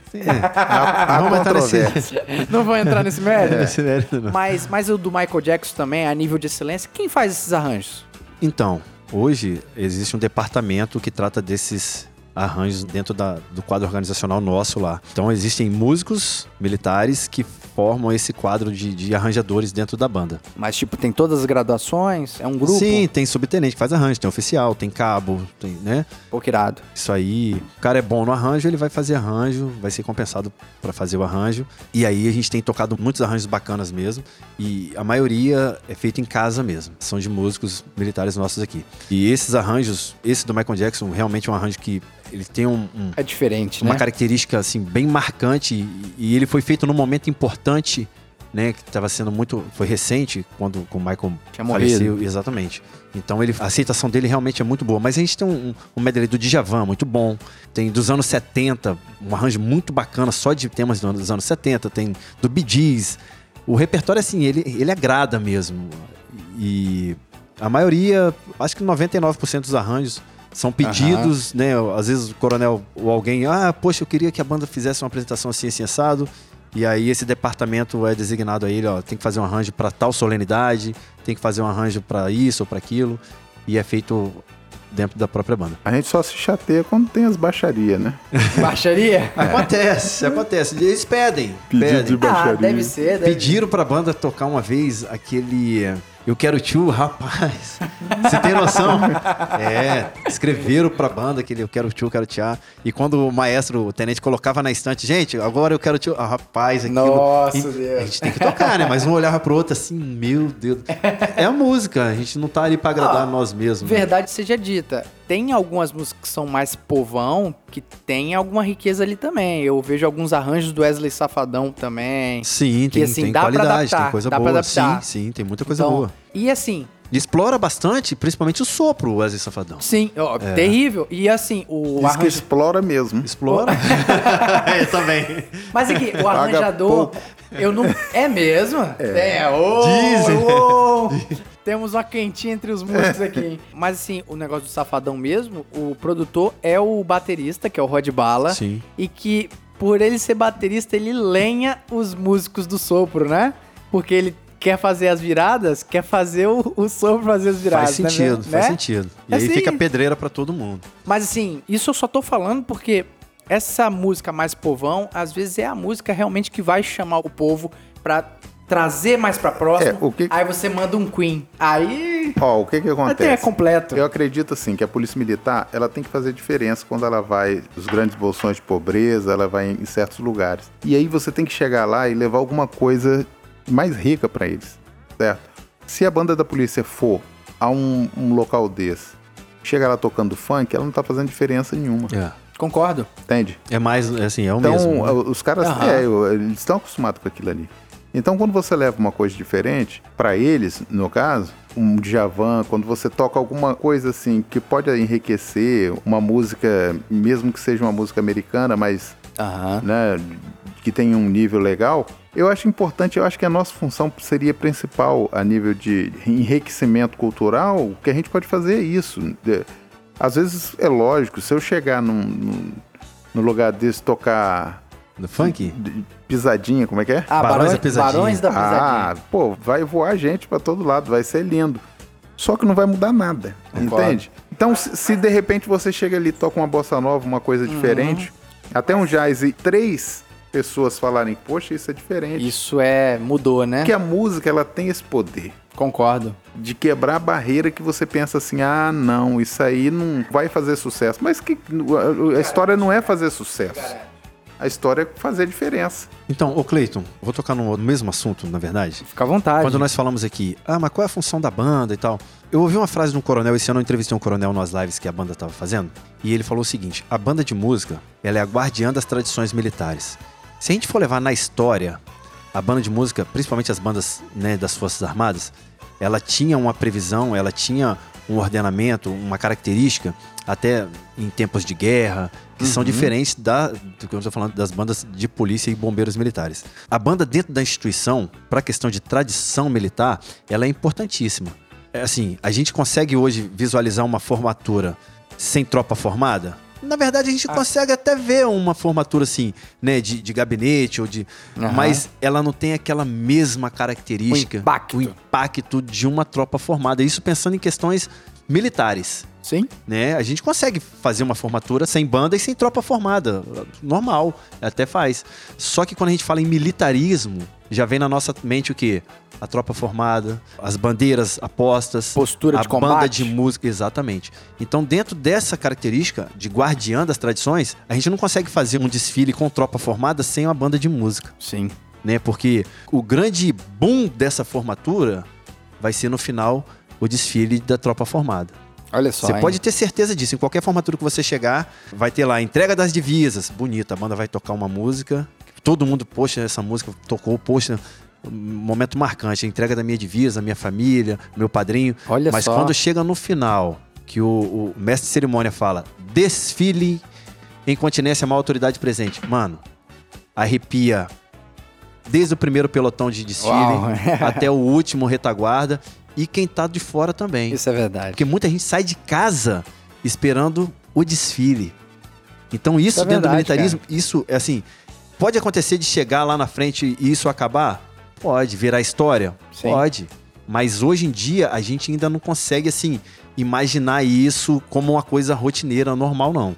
Há Não vai entrar nesse-. Não vou entrar nesse mérito. nesse mérito, não. Mas, mas o do Michael Jackson também, a nível de excelência, quem faz esses arranjos? Então, hoje existe um departamento que trata desses arranjos dentro da- do quadro organizacional nosso lá. Então existem músicos militares que formam esse quadro de, de arranjadores dentro da banda. Mas, tipo, tem todas as graduações? É um grupo? Sim, tem subtenente que faz arranjo, tem oficial, tem cabo, tem, né? Pô, que irado. Isso aí, o cara é bom no arranjo, ele vai fazer arranjo, vai ser compensado para fazer o arranjo. E aí a gente tem tocado muitos arranjos bacanas mesmo, e a maioria é feito em casa mesmo. São de músicos militares nossos aqui. E esses arranjos, esse do Michael Jackson, realmente é um arranjo que ele tem um- um- É diferente, uma né? característica assim bem marcante e, e ele foi feito num momento importante, né, que estava sendo muito foi recente quando o Michael Tinha morrido. faleceu, exatamente. Então ele, a aceitação dele realmente é muito boa, mas a gente tem um, um medley do Djavan muito bom, tem dos anos 70, um arranjo muito bacana só de temas dos anos 70, tem do Bee Gees. O repertório assim, ele ele agrada mesmo. E a maioria, acho que 99% dos arranjos são pedidos, né? Às vezes o coronel ou alguém, ah, poxa, eu queria que a banda fizesse uma apresentação assim, assim, assado. E aí esse departamento é designado a ele, ó, tem que fazer um arranjo para tal solenidade, tem que fazer um arranjo para isso ou para aquilo. E é feito dentro da própria banda. A gente só se chateia quando tem as baixarias, né? Baixaria? Acontece, acontece. Eles pedem. Pedido pedem. de ah, baixaria. deve ser, deve Pediram pra banda tocar uma vez aquele Eu Quero Tio, rapaz. Você tem noção? é, escreveram pra banda aquele Eu Quero Tio, Quero Tiar. E quando o maestro, o tenente, colocava na estante, gente, agora eu quero tio. Ah, rapaz, aquilo. Nossa, E Deus. A gente tem que tocar, né? Mas um olhava pro outro assim, meu Deus. É a música, a gente não tá ali pra agradar Ah, nós mesmos. né? Verdade seja dita, tem algumas músicas que são mais povão, que tem alguma riqueza ali também. Eu vejo alguns arranjos do Wesley Safadão também. Sim, Que, tem, assim, tem dá pra qualidade, adaptar, tem coisa dá pra boa. Sim, sim, tem muita coisa Então, boa. E assim, E explora bastante, principalmente o sopro, o Wesley Safadão. sim, ó, É. terrível. E assim, o Diz que arranjo... explora mesmo. Explora. eu também. Mas aqui, o arranjador, eu não... É mesmo? É. ô, Dizem. ô. Temos uma quentinha entre os músicos aqui, hein? Mas assim, o negócio do Safadão mesmo, o produtor é o baterista, que é o Rod Bala. Sim. E que, por ele ser baterista, ele lenha os músicos do sopro, né? Porque ele quer fazer as viradas, quer fazer o, o sopro fazer as viradas. Faz né, sentido, né? faz sentido. E aí Assim. fica pedreira pra todo mundo. Mas assim, isso eu só tô falando porque essa música mais povão, às vezes é a música realmente que vai chamar o povo pra trazer mais pra próximo. É, o que- Aí você manda um Queen. Aí Ó, o que que Até é acontece? completo. Eu acredito assim que a polícia militar ela tem que fazer diferença quando ela vai os grandes bolsões de pobreza, ela vai em certos lugares. E aí você tem que chegar lá e levar alguma coisa mais rica pra eles, certo? Se a banda da polícia for a um, um local desse, chega lá tocando funk, ela não tá fazendo diferença nenhuma, É. Concordo. entende? É mais, assim, é o Então, mesmo. né? os caras, Aham. é, eu- eles estão acostumados com aquilo ali. Então, quando você leva uma coisa diferente, pra eles, no caso, um Djavan, quando você toca alguma coisa assim que pode enriquecer uma música, mesmo que seja uma música americana, mas Aham. né, que tenha um nível legal, eu acho importante, eu acho que a nossa função seria principal a nível de enriquecimento cultural, o que a gente pode fazer é isso. De- Às vezes é lógico, se eu chegar num, num, num lugar desse tocar Do funk? pisadinha, como é que é? Ah, Barões Barões, da Pisadinha. Barões da Pisadinha. Ah, pô, vai voar gente pra todo lado, vai ser lindo. Só que não vai mudar nada, Concordo. entende? Então, se, se de repente você chega ali e toca uma bossa nova, uma coisa diferente, até um jazz e três pessoas falarem, poxa, isso é diferente. Isso é. mudou, né? Porque a música, ela tem esse poder Concordo. de quebrar a barreira que você pensa assim, ah, não, isso aí não vai fazer sucesso. Mas que a história não é fazer sucesso. A história é fazer diferença. Então, ô Cleiton, vou tocar no mesmo assunto, na verdade. Fica à vontade. Quando nós falamos aqui, ah, mas qual é a função da banda e tal? Eu ouvi uma frase de um coronel, esse ano eu entrevistei um coronel nas lives que a banda estava fazendo, e ele falou o seguinte: a banda de música, ela é a guardiã das tradições militares. Se a gente for levar na história, a banda de música, principalmente as bandas né, das Forças Armadas, ela tinha uma previsão, ela tinha um ordenamento, uma característica, até em tempos de guerra, que são diferentes da, do que eu estou falando das bandas de polícia e bombeiros militares. A banda dentro da instituição, para a questão de tradição militar, ela é importantíssima. É assim, a gente consegue hoje visualizar uma formatura sem tropa formada? Na verdade, a gente consegue até ver uma formatura assim, né, de, de gabinete ou de. Aham. Mas ela não tem aquela mesma característica, O impacto. o impacto de uma tropa formada. Isso pensando em questões militares. Sim. Né? A gente consegue fazer uma formatura sem banda e sem tropa formada. Normal, até faz. Só que quando a gente fala em militarismo, já vem na nossa mente o quê? A tropa formada, as bandeiras apostas, Postura a de banda combate. de música, exatamente. Então, dentro dessa característica de guardiã das tradições, a gente não consegue fazer um desfile com tropa formada sem uma banda de música, Sim. né? Porque o grande boom dessa formatura vai ser no final o desfile da tropa formada. Olha só. Você hein? pode ter certeza disso. Em qualquer formatura que você chegar, vai ter lá a entrega das divisas. Bonita, a banda vai tocar uma música. Todo mundo, poxa, essa música tocou, poxa, um momento marcante. A entrega da minha divisa, minha família, meu padrinho. Olha Mas só. quando chega no final, que o, o mestre de cerimônia fala desfile em continência, má autoridade presente. Mano, arrepia desde o primeiro pelotão de desfile Uau. até o último retaguarda e quem tá de fora também. Isso é verdade. Porque muita gente sai de casa esperando o desfile. Então isso, Isso é dentro do verdade, militarismo, isso é assim, pode acontecer de chegar lá na frente e isso acabar? Pode, virar história? Sim. Pode. Mas hoje em dia a gente ainda não consegue assim imaginar isso como uma coisa rotineira, normal não.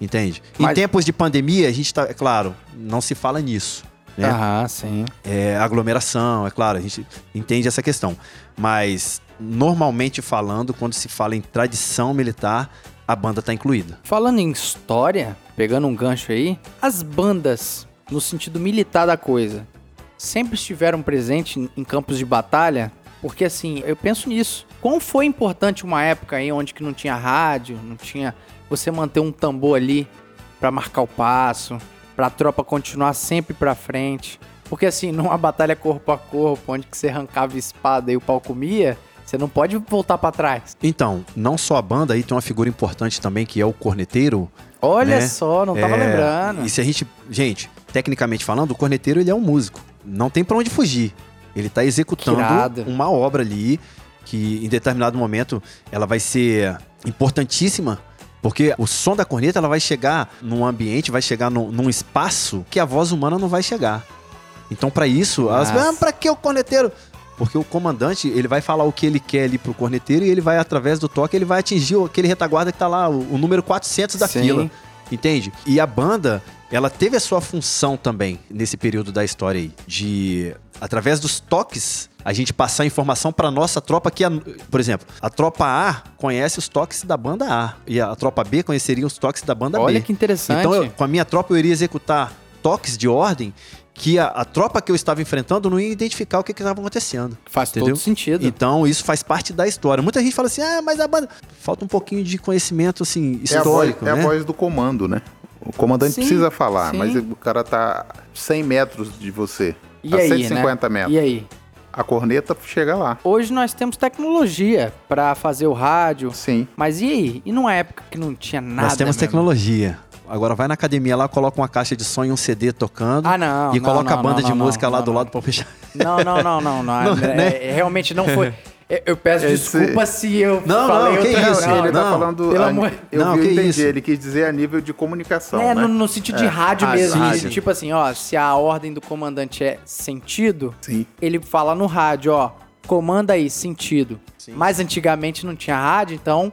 Entende? Em Mas- tempos de pandemia, a gente tá, é claro, não se fala nisso. Né? Aham, sim. é, aglomeração, é claro, a gente entende essa questão. Mas, normalmente falando, quando se fala em tradição militar, a banda está incluída. Falando em história, pegando um gancho aí, as bandas, no sentido militar da coisa, sempre estiveram presentes em- campos de batalha? Porque assim, eu penso nisso. Quão foi importante uma época aí onde que não tinha rádio, não tinha você manter um tambor ali pra marcar o passo, pra tropa continuar sempre pra frente. Porque assim, numa batalha corpo a corpo, onde que você arrancava espada e o pau comia, você não pode voltar pra trás. Então, não só a banda, aí tem uma figura importante também, que é o corneteiro. Olha Né? só, não tava É, lembrando. E se a gente. Gente, tecnicamente falando, o corneteiro ele é um músico. Não tem pra onde fugir. Ele tá executando uma obra ali que em determinado momento ela vai ser importantíssima. Porque o som da corneta ela vai chegar num ambiente, vai chegar num, num espaço que a voz humana não vai chegar. Então, pra isso, as Nossa. ah, pra que o corneteiro? Porque o comandante, ele vai falar o que ele quer ali pro corneteiro e ele vai, através do toque, ele vai atingir aquele retaguarda que tá lá, o, o número 400 da Sim. fila. Entende? E a banda, ela teve a sua função também nesse período da história aí, de através dos toques, a gente passar informação pra nossa tropa que, a- por exemplo, a tropa A conhece os toques da banda A e a tropa B conheceria os toques da banda Olha B. que interessante. Então, eu- com a minha tropa, eu iria executar toques de ordem que a, a tropa que eu estava enfrentando não ia identificar o que estava acontecendo. Faz entendeu? todo sentido. Então, isso faz parte da história. Muita gente fala assim, ah, mas a banda... Falta um pouquinho de conhecimento, assim, É a, voz, histórico, é a né? voz do comando, né? O comandante Sim, precisa falar, sim. mas o cara tá 100 metros de você. E a aí, 150 né? metros. E aí? A corneta chega lá. Hoje nós temos tecnologia pra fazer o rádio. Sim. Mas e aí? E numa época que não tinha nada? Nós temos mesmo? tecnologia. Agora vai na academia lá, coloca uma caixa de som e um CD tocando. Ah, não. e não, coloca não, a banda não, de não, música não, lá não, do não. lado pra fechar. Não, não, não, não, não. Não, é- né? é- realmente não foi. Eu- Eu peço Esse- desculpa se eu Não, falei não, que outra isso, coisa. ele tá não. falando. Pelo a- amor- Eu Não, vi, entendi. isso. Ele quis dizer a nível de comunicação. É, né? no, no sentido de É, rádio rádio, mesmo. rádio. Tipo assim, ó, se a ordem do comandante é sentido, Sim. ele fala no rádio, ó, comanda aí, sentido. Mas antigamente não tinha rádio, então,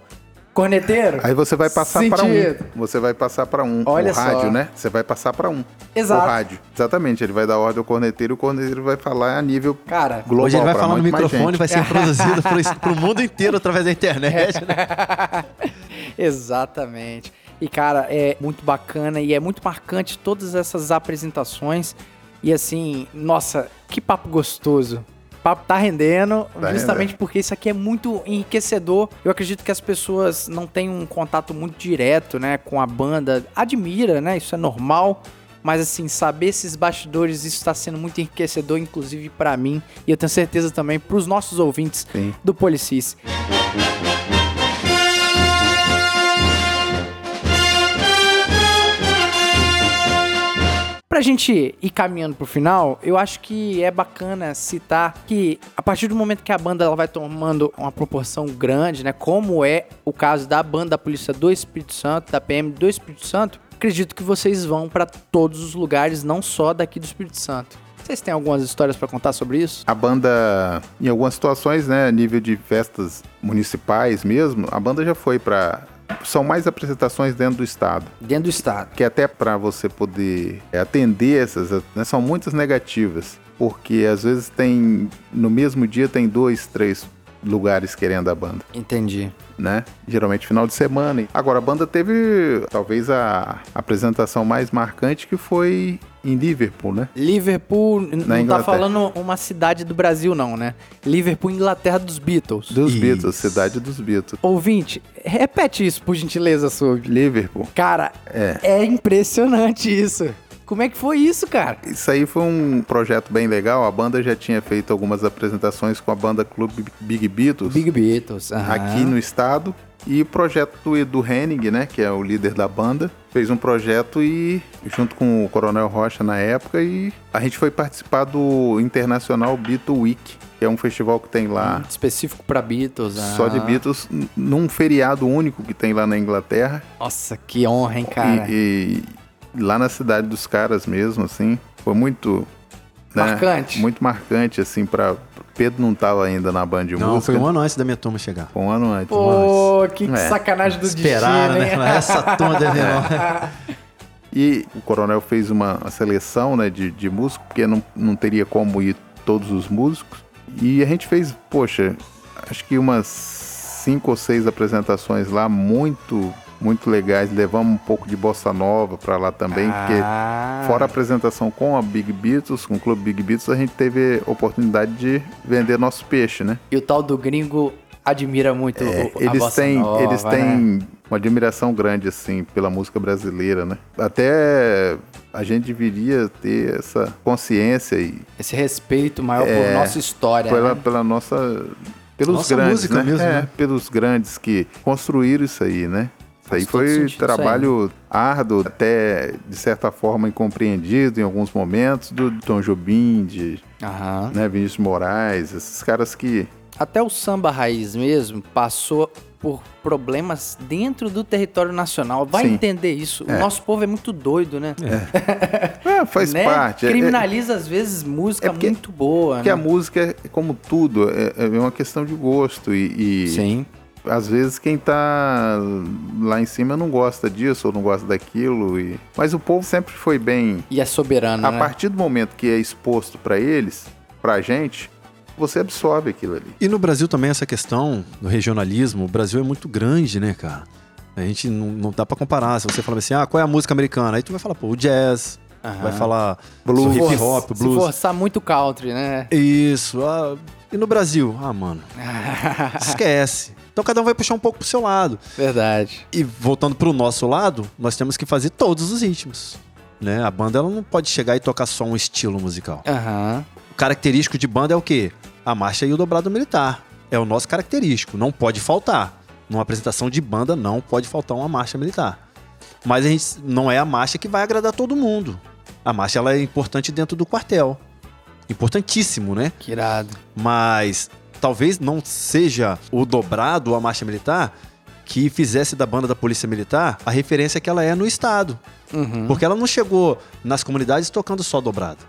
corneteiro. Aí você vai passar para um. Sentido. Você vai passar para um. Olha o rádio, só. né? Você vai passar para um. Exato. O rádio. Exatamente. Ele vai dar ordem ao corneteiro e o corneteiro vai falar a nível Cara, global. Hoje ele vai falar no microfone, vai ser produzido pro, pro mundo inteiro através da internet. né? Exatamente. E, cara, é muito bacana e é muito marcante todas essas apresentações. E assim, nossa, que papo gostoso. O papo tá rendendo, Tá justamente porque isso aqui é muito enriquecedor. Eu acredito que as pessoas não têm um contato muito direto, né, com a banda. Admira, né? Isso é normal. Mas assim, saber esses bastidores, isso está sendo muito enriquecedor, inclusive pra mim. E eu tenho certeza também pros nossos ouvintes Sim. do Policis. Pra gente ir caminhando pro final, eu acho que é bacana citar que a partir do momento que a banda ela vai tomando uma proporção grande, né, como é o caso da banda da Polícia do Espírito Santo, da PM do Espírito Santo, acredito que vocês vão pra todos os lugares, não só daqui do Espírito Santo. Vocês têm algumas histórias pra contar sobre isso? A banda, em algumas situações, né, nível de festas municipais mesmo, a banda já foi para são mais apresentações dentro do estado, Dentro do estado. que até para você poder é, atender essas, né, são muitas negativas, porque às vezes tem no mesmo dia tem dois, três lugares querendo a banda, Entendi. né? Geralmente final de semana. Agora a banda teve talvez a apresentação mais marcante que foi em Liverpool, né? Liverpool, n- não tá Inglaterra. falando uma cidade do Brasil, não, né? Liverpool, Inglaterra dos Beatles. Dos Isso. Beatles, cidade dos Beatles. Ouvinte, repete isso, por gentileza, sobre. Liverpool. Cara, É. é impressionante isso. Como é que foi isso, cara? Isso aí foi um projeto bem legal. A banda já tinha feito algumas apresentações com a banda Clube Big Beatles Big Beatles. aham. aqui no estado. E o projeto do Edu Henning, né, que é o líder da banda, fez um projeto e junto com o Coronel Rocha na época e a gente foi participar do Internacional Beatle Week, que é um festival que tem lá Específico pra Beatles. só de ah. Beatles num feriado único que tem lá na Inglaterra. Nossa, que honra, hein, cara. E, e lá na cidade dos caras mesmo, assim, foi muito né, Marcante. Muito marcante, assim, pra. Pedro não tava ainda na banda de Não, música. foi um ano antes da minha turma chegar. Foi um ano antes. Pô, que É. sacanagem do Esperaram, destino, né? hein? Essa turma deve E o coronel fez uma, uma seleção né, de, de músicos, porque não, não teria como ir todos os músicos. E a gente fez, poxa, acho que umas cinco ou seis apresentações lá, muito, muito legais. Levamos um pouco de bossa nova pra lá também, porque Ah. Fora a apresentação com a Big Beatles, com o Clube Big Beatles, a gente teve oportunidade de vender nosso peixe, né? E o tal do gringo admira muito É, o, a eles bossa têm, nova, eles né? têm uma admiração grande assim pela música brasileira, né? Até a gente deveria ter essa consciência e Esse respeito maior por É, nossa história. pela, né? pela nossa pelos Nossa grandes, música né? mesmo, É, né? pelos grandes que construíram isso aí, né? Isso aí foi trabalho árduo, até de certa forma incompreendido em alguns momentos, do Tom Jobim, de Aham. né, Vinícius Moraes, esses caras que Até o samba raiz mesmo passou por problemas dentro do território nacional. Vai Sim. entender isso. O É. nosso povo é muito doido, né? é, faz Né? parte. É- Criminaliza, às vezes, música É porque- muito boa, Porque né? a música, é como tudo, é, é uma questão de gosto. E, e Sim. Às vezes quem tá lá em cima não gosta disso ou não gosta daquilo. E... Mas o povo sempre foi bem. E é soberano, A né? partir do momento que é exposto para eles, pra gente, você absorve aquilo ali. E no Brasil também essa questão do regionalismo, o Brasil é muito grande, né, cara? A gente não, não dá pra comparar. Se você fala assim, ah, qual é a música americana? Aí tu vai falar, pô, o jazz, vai falar Blues. hip hop, blues. Se forçar muito country, né? Isso. ah, e no Brasil? Ah, mano, esquece. Então cada um vai puxar um pouco pro seu lado. Verdade. E voltando pro nosso lado, nós temos que fazer todos os ritmos. Né? A banda ela não pode chegar e tocar só um estilo musical. Aham. O característico de banda é o quê? A marcha e o dobrado militar. É o nosso característico, não pode faltar. Numa apresentação de banda não pode faltar uma marcha militar. Mas a gente não é a marcha que vai agradar todo mundo. A marcha ela é importante dentro do quartel. Importantíssimo, né? Que irado. Mas talvez não seja o dobrado a marcha militar que fizesse da banda da Polícia Militar a referência que ela é no estado. Uhum. Porque ela não chegou nas comunidades tocando só dobrado.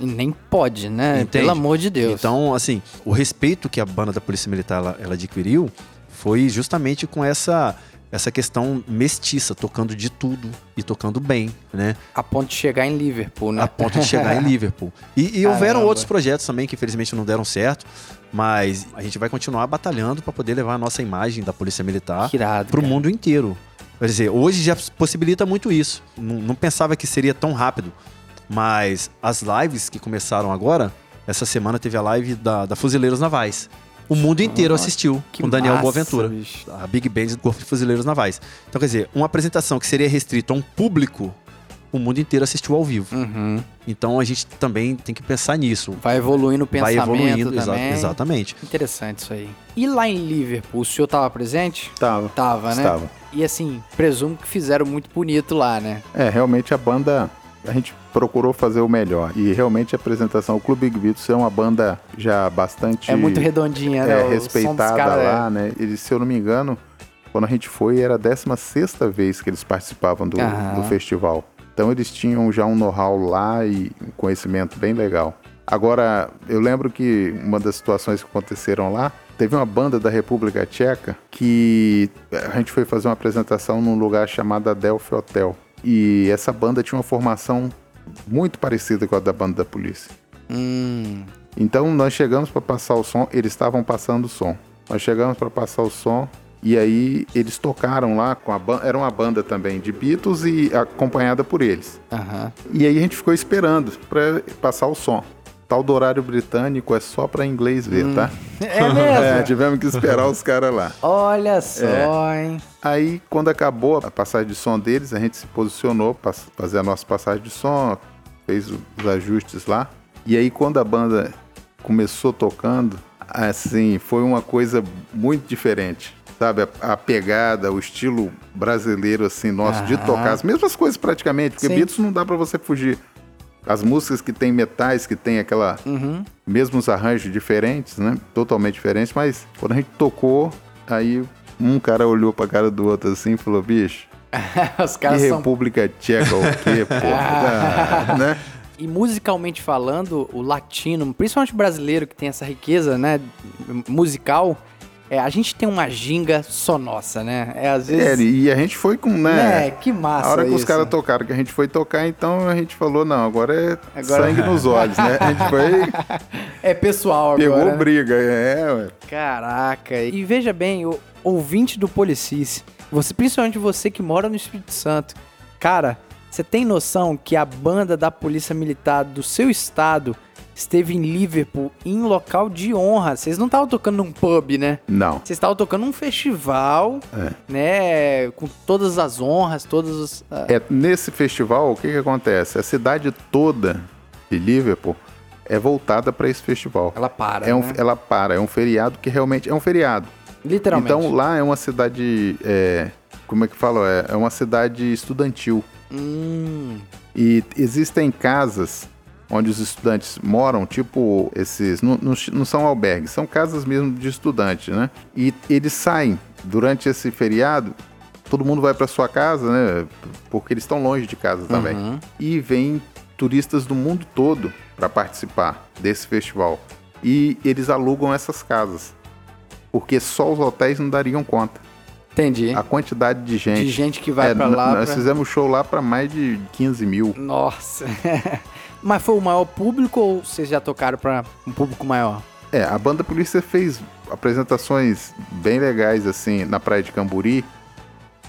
E nem pode, né? Entende? Pelo amor de Deus. Então, assim, o respeito que a banda da Polícia Militar ela, ela adquiriu foi justamente com essa essa questão mestiça, tocando de tudo e tocando bem, né? A ponto de chegar em Liverpool, né? A ponto de chegar em Liverpool. E, e houveram outros projetos também que infelizmente não deram certo, mas a gente vai continuar batalhando para poder levar a nossa imagem da Polícia Militar para o mundo inteiro. Quer dizer, hoje já possibilita muito isso. Não, não pensava que seria tão rápido, mas as lives que começaram agora, essa semana teve a live da, da Fuzileiros Navais. O mundo inteiro assistiu Que com Daniel massa, Boaventura, bicho. a Big Band do Corpo de Fuzileiros Navais. Então, quer dizer, uma apresentação que seria restrita a um público, o mundo inteiro assistiu ao vivo. Uhum. Então a gente também tem que pensar nisso. Vai evoluindo o Vai pensamento evoluindo, exa- exatamente. Interessante isso aí. E lá em Liverpool, o senhor tava presente? Tava. Tava, né? Estava. E assim, presumo que fizeram muito bonito lá, né? É, realmente a banda, a gente procurou fazer o melhor. E realmente a apresentação, o Clube Big Beatles é uma banda já bastante É muito redondinha, né? é, O som dos respeitada caras é- lá, né? Eles, se eu não me engano, quando a gente foi, era a 16 vez que eles participavam do, do festival. Então eles tinham já um know-how lá e um conhecimento bem legal. Agora, eu lembro que uma das situações que aconteceram lá, teve uma banda da República Tcheca que a gente foi fazer uma apresentação num lugar chamado Adelphi Hotel. E essa banda tinha uma formação muito parecida com a da banda da polícia. Hum, Então nós chegamos para passar o som, eles estavam passando o som. Nós chegamos para passar o som e aí eles tocaram lá com a banda, era uma banda também de Beatles e acompanhada por eles. aham. E aí a gente ficou esperando para passar o som. Tal do horário britânico é só para inglês ver, tá? É mesmo? É, tivemos que esperar os caras lá. Olha só, hein? Aí, quando acabou a passagem de som deles, a gente se posicionou para fazer a nossa passagem de som, fez os ajustes lá. E aí, quando a banda começou tocando, assim, foi uma coisa muito diferente. Sabe, a, a pegada, o estilo brasileiro, assim, nosso, de Aham. tocar as mesmas coisas praticamente, porque Sim. Beatles não dá para você fugir. As músicas que tem metais, que tem aquela Uhum. mesmos arranjos diferentes, né? Totalmente diferentes, mas quando a gente tocou, aí um cara olhou pra cara do outro assim e falou, bicho, Os que caras são. República Tcheca o quê, porra? Ah, né? E musicalmente falando, o latino, principalmente o brasileiro que tem essa riqueza, né, musical, é, a gente tem uma ginga só nossa, né? É às É, vezes. e a gente foi com, né? né, que massa a hora que os isso. caras tocaram, que a gente foi tocar, então a gente falou, não, agora é Agora- sangue nos olhos, né? A gente foi, É pessoal agora. pegou né? briga, é, ué. Caraca. E veja bem, o ouvinte do Policice, você, principalmente você que mora no Espírito Santo, cara, você tem noção que a banda da Polícia Militar do seu estado esteve em Liverpool em local de honra. Vocês não estavam tocando num pub, né? Não. Vocês estavam tocando num festival, É. né? Com todas as honras, todas os. ah, É, nesse festival, o que que acontece? A cidade toda de Liverpool é voltada para esse festival. Ela para. É um, né? ela para, é um feriado que realmente é um feriado. Literalmente. Então lá é uma cidade, é, como é que fala? É, é uma cidade estudantil. Hum, E existem casas onde os estudantes moram, tipo esses, não, não, não são albergues, são casas mesmo de estudantes, né? E eles saem durante esse feriado, todo mundo vai para sua casa, né? Porque eles estão longe de casa também. Uhum. E vem turistas do mundo todo para participar desse festival. E eles alugam essas casas. Porque só os hotéis não dariam conta. entendi. A quantidade de gente. De gente que vai É, pra n- lá. Nós pra- fizemos show lá para mais de 15 mil. Nossa. Mas foi o maior público ou vocês já tocaram pra um público maior? É, a banda Polícia fez apresentações bem legais, assim, na praia de Camburi.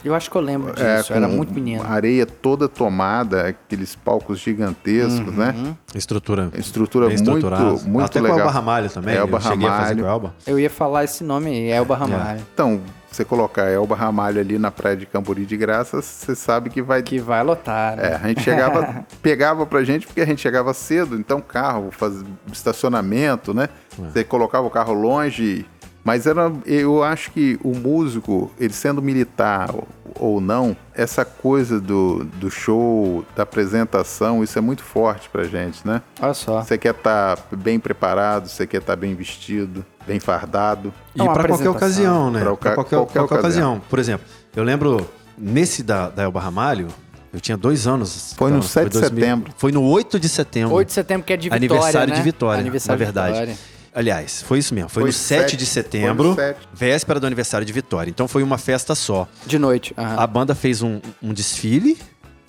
Eu acho que eu lembro disso, É, era muito menino. Areia toda tomada, aqueles palcos gigantescos, né? Uhum. Estrutura Estrutura bem muito, muito Até legal. com o Elba Ramalho também. Elba eu cheguei a fazer Ramalho. com o Elba. Eu ia falar esse nome aí, Elba Ramalho. Então, você colocar Elba Ramalho ali na praia de Camburi de graça, você sabe que vai. Que vai lotar, né? É, a gente chegava, pegava pra gente porque a gente chegava cedo, então carro, faz, estacionamento, né? Você colocava o carro longe. Mas era, eu acho que o músico, ele sendo militar ou, não, essa coisa do, do show, da apresentação, isso é muito forte pra gente, né? Olha só. Você quer estar bem preparado, você quer estar bem vestido, bem fardado. E É pra qualquer ocasião, né? Oca- qualquer, qualquer qualquer ocasião. ocasião. Por exemplo, eu lembro, nesse da, da Elba Ramalho, eu tinha dois anos. Foi no Então, 7 de 2000 setembro. Foi no 8 de setembro. 8 de setembro que é de Vitória, Aniversário né? de Vitória, Aniversário na verdade. de Vitória. Aliás, foi isso mesmo. Foi, Foi no 7 sete- de foi setembro, no sete. véspera do aniversário de Vitória. Então foi uma festa só. De noite. aham. A banda fez um, um desfile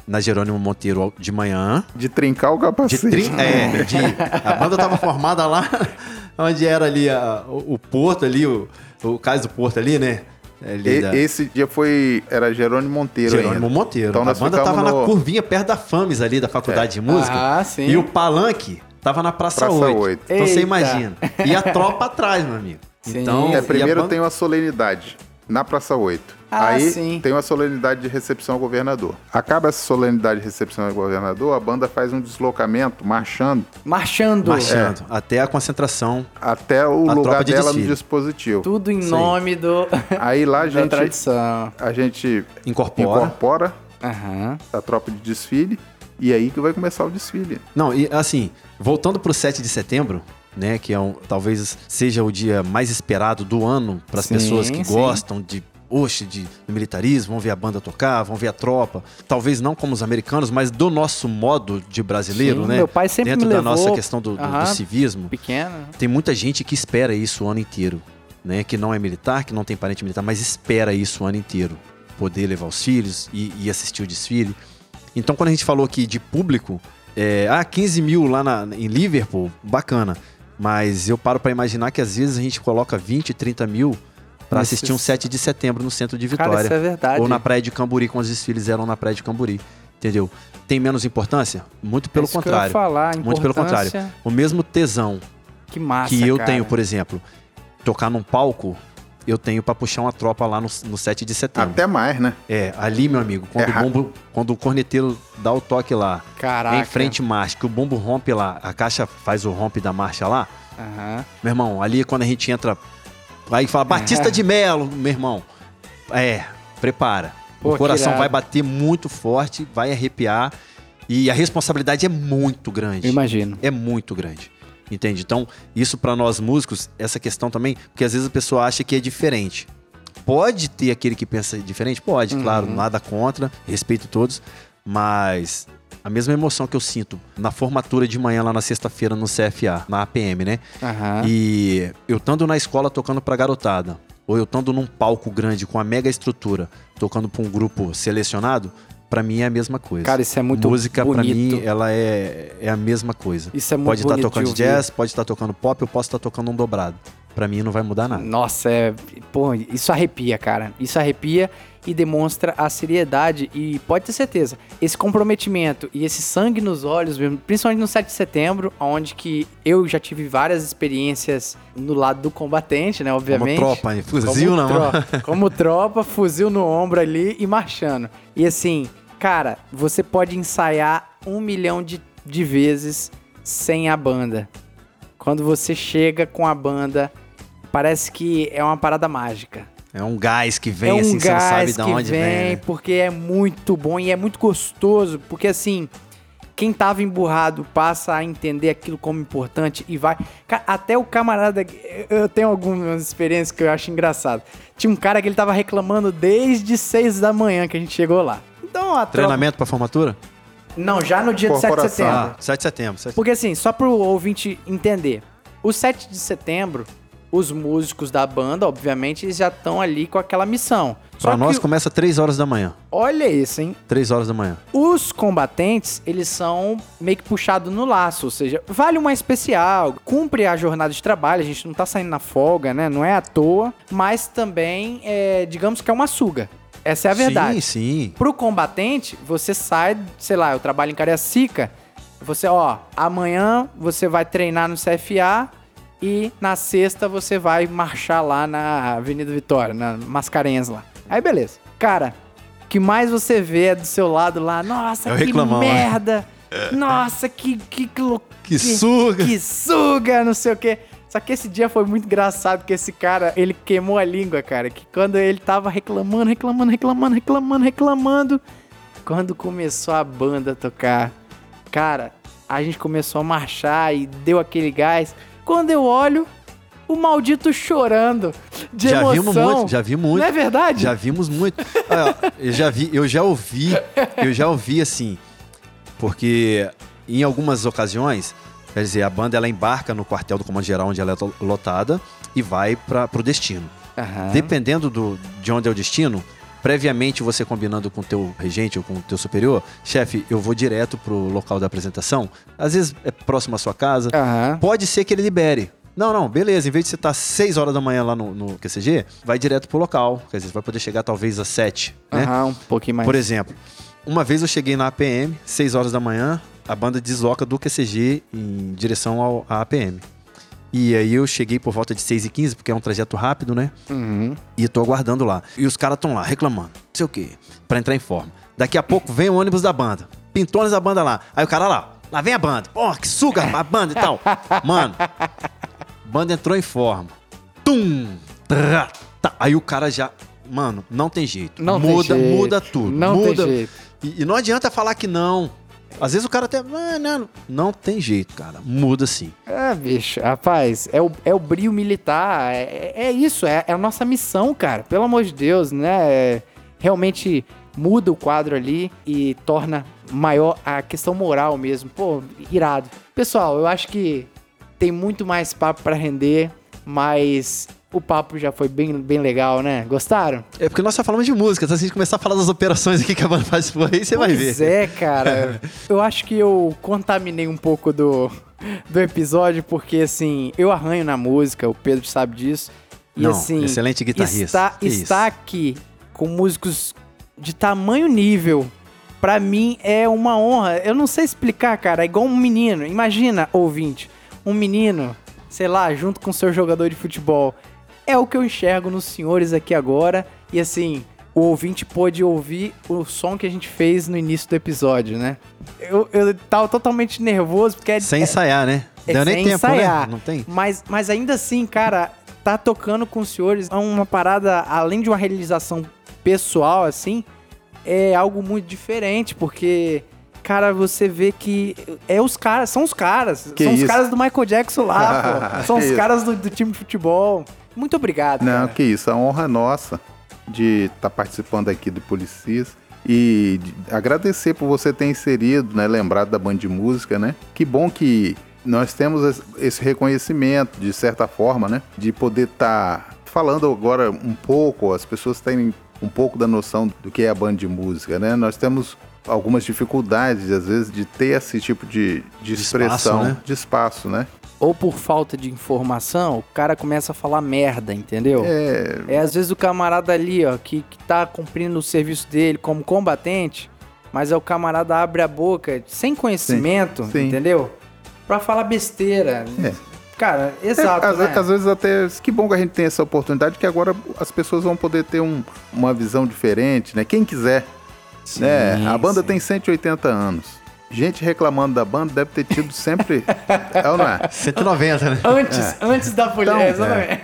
na Jerônimo Monteiro de manhã. De trincar o De capacete. tri... é, de... A banda tava formada lá onde era ali a- o, o porto ali, o, o cais do porto ali, né? Ali E- da- Esse dia foi. Era Jerônimo Monteiro Jerônimo ainda. Monteiro. Então a banda tava ficamos na no- curvinha perto da FAMES ali, da Faculdade de Música. Ah, sim. E o palanque tava na Praça, Praça 8. oito. Então você Eita. imagina. E a tropa atrás, meu amigo. Sim. Então, É, e a primeiro banda- tem uma solenidade na Praça 8. Ah, Aí sim. tem uma solenidade de recepção ao governador. Acaba essa solenidade de recepção ao governador, a banda faz um deslocamento marchando Marchando. marchando até a concentração. até o lugar de dela no desfile. dispositivo. Tudo em Sim. nome do, Aí lá a da gente, tradição. a gente Incorpora. incorpora Aham. a tropa de desfile e aí que vai começar o desfile. Não, e assim, voltando pro 7 de setembro, né, que é um, talvez seja o dia mais esperado do ano para as pessoas que sim. gostam de oxe, de, do militarismo, vão ver a banda tocar, vão ver a tropa. Talvez não como os americanos, mas do nosso modo de brasileiro, Sim, né? meu pai sempre Dentro me da levou- nossa questão do, do- do Aham. civismo. Pequeno. Tem muita gente que espera isso o ano inteiro, né? Que não é militar, que não tem parente militar, mas espera isso o ano inteiro. Poder levar os filhos e, e assistir o desfile. Então, quando a gente falou aqui de público, é, ah, 15 mil lá na- em Liverpool, bacana. Mas eu paro pra imaginar que às vezes a gente coloca 20, 30 mil pra Nesses- assistir um 7 de setembro no centro de Cara, Vitória. isso é verdade. Ou na praia de Camburi, quando os desfiles eram na praia de Camburi. Entendeu? Tem menos importância? Muito pelo É Isso que eu ia contrário. falar, a Muito pelo contrário. importância- O mesmo tesão Que massa, que eu cara. tenho, por exemplo, tocar num palco, eu tenho pra puxar uma tropa lá no, no 7 de setembro. Até mais, né? É, ali, meu amigo, quando, É o bombo, quando o corneteiro dá o toque lá, Caraca. em frente marcha, que o bombo rompe lá, a caixa faz o rompe da marcha lá, Aham. meu irmão, ali quando a gente entra, aí fala Batista de Melo, meu irmão, é, prepara. Pô, o coração vai bater muito forte, vai arrepiar, e a responsabilidade é muito grande Eu imagino. é muito grande. Entende? Então, isso pra nós músicos, essa questão também, porque às vezes a pessoa acha que é diferente. Pode ter aquele que pensa diferente? Pode, Uhum. claro, nada contra, respeito todos, mas a mesma emoção que eu sinto na formatura de manhã lá na sexta-feira no CFA, na APM, né? Aham. E eu estando na escola tocando pra garotada, ou eu estando num palco grande com a mega estrutura, tocando pra um grupo selecionado, pra mim é a mesma coisa. Cara, isso é muito Música pra bonito. mim, ela é, é a mesma coisa. Isso é muito Pode estar bonito tocando jazz, pode estar tocando pop, eu posso estar tocando um dobrado. Pra mim não vai mudar nada. Nossa, é. Pô, isso arrepia, cara. Isso arrepia e demonstra a seriedade. E pode ter certeza, esse comprometimento e esse sangue nos olhos, mesmo, principalmente no 7 de setembro, onde que eu já tive várias experiências no lado do combatente, né? Como Obviamente. tropa, hein? fuzil como não. Tropa, como tropa, fuzil no ombro ali e marchando. E assim, cara, você pode ensaiar um milhão de, de vezes sem a banda. Quando você chega com a banda, parece que é uma parada mágica. É um gás que vem é um assim, você não sabe de onde vem. né? porque é muito bom e é muito gostoso, porque assim, quem tava emburrado passa a entender aquilo como importante e vai. Até o camarada. Eu tenho algumas experiências que eu acho engraçado. Tinha um cara que ele tava reclamando desde 6 da manhã que a gente chegou lá. Então tropa- Treinamento pra formatura? Não, já no dia de 7 de Corporação. setembro. Ah, 7 de setembro. 7 de Porque assim, só pro ouvinte entender, o 7 de setembro os músicos da banda, obviamente, eles já estão ali com aquela missão. Só Pra nós que, começa 3 horas da manhã. olha isso, hein? 3 horas da manhã. Os combatentes, eles são meio que puxados no laço, ou seja, vale uma especial, cumpre a jornada de trabalho, a gente não tá saindo na folga, né? Não é à toa, mas também, é, digamos que é uma suga. Essa é a verdade. Sim, sim. Pro combatente, você sai, sei lá, eu trabalho em Cariacica, você, ó, amanhã você vai treinar no CFA e na sexta você vai marchar lá na Avenida Vitória, na Mascarenhas lá. Aí beleza. Cara, o que mais você vê é do seu lado lá, nossa, É o que reclamão, né? merda. Nossa, que que que, lou- Que suga. que suga, não sei o quê. Só que esse dia foi muito engraçado, porque esse cara, ele queimou a língua, cara. Que quando ele tava reclamando, reclamando, reclamando, reclamando, reclamando. Quando começou a banda a tocar, cara, a gente começou a marchar e deu aquele gás. Quando eu olho, o maldito chorando de já emoção. vimos muito, já vi muito. Não é verdade? Já vimos muito. Eu já vi, eu já ouvi, eu já ouvi assim, porque em algumas ocasiões, quer dizer, a banda ela embarca no quartel do comando geral onde ela é lotada e vai para pro destino. Aham. Dependendo do, de onde é o destino, previamente você combinando com o teu regente ou com o teu superior, chefe, eu vou direto pro local da apresentação. Às vezes é próximo à sua casa. Aham. Pode ser que ele libere. Não, não, beleza. Em vez de você estar às 6 horas da manhã lá no, no QCG, vai direto pro local. Quer dizer, você vai poder chegar talvez às 7, né? Um pouquinho mais. Por exemplo, uma vez eu cheguei na APM, 6 horas da manhã, a banda desloca do QCG em direção ao, à APM. E aí eu cheguei por volta de 6 e 15 porque é um trajeto rápido, né? Uhum. E tô aguardando lá. E os caras estão lá, reclamando, não sei o quê, pra entrar em forma. Daqui a pouco vem o ônibus da banda. Pintones da banda lá. Aí o cara lá, lá vem a banda. Pô, que suga a banda e tal. Mano, banda entrou em forma. Tum! Trá, tá. Aí o cara já. Mano, não tem jeito. Não tem muda, jeito. muda tudo. Não muda. tem jeito. E, e não adianta falar que não. Às vezes o cara até. Ah, não, não tem jeito, cara. Muda sim. É, bicho, rapaz, é o, é o brilho militar, é, é isso, é, é a nossa missão, cara, pelo amor de Deus, né? É, realmente muda o quadro ali e torna maior a questão moral mesmo. Pô, irado. Pessoal, eu acho que tem muito mais papo pra render, mas o papo já foi bem, bem legal, né? Gostaram? É porque nós só falamos de música. Se a gente começar a falar das operações aqui que a banda faz por aí, você vai ver. Pois é, cara. eu acho que eu contaminei um pouco do, do episódio, porque assim, eu arranho na música, o Pedro sabe disso. E Não, assim, excelente guitarrista. Está, está aqui com músicos de tamanho nível. Pra mim é uma honra. Eu não sei explicar, cara. É igual um menino. Imagina, ouvinte, um menino, sei lá, junto com seu jogador de futebol. É o que eu enxergo nos senhores aqui agora. E assim, o ouvinte pôde ouvir o som que a gente fez no início do episódio, né? Eu, eu tava totalmente nervoso porque é, Sem ensaiar, né? é Deu nem tempo, ensaiar. né? Não tem? Mas, mas ainda assim, cara, tá tocando com os senhores é uma parada, além de uma realização pessoal, assim, é algo muito diferente, porque, cara, você vê que é os caras, são os caras. Que são os isso? caras do Michael Jackson lá, pô. São os caram do, do time de futebol. Muito obrigado, Não, cara. que isso, a honra é nossa de estar participando aqui do Policis e de agradecer por você ter inserido, né, lembrado da banda de música, né? Que bom que nós temos es- esse reconhecimento, de certa forma, né? De poder estar falando agora um pouco, as pessoas terem um pouco da noção do que é a banda de música, né? Nós temos algumas dificuldades, às vezes, de ter esse tipo de, de De expressão, espaço, né? de espaço, né? Ou por falta de informação, o cara começa a falar merda, entendeu? É, É, às vezes o camarada ali, ó, que, que tá cumprindo o serviço dele como combatente, mas é o camarada abre a boca sem conhecimento, sim. entendeu? Pra falar besteira. É. Cara, exato, É, às, né? às vezes até que bom que a gente tem essa oportunidade que agora as pessoas vão poder ter um- uma visão diferente, né? Quem quiser, né? A banda sim. tem 180 anos. Gente reclamando da banda deve ter tido sempre, é ou não é? 190, né? Antes, antes da polícia, Então, exatamente.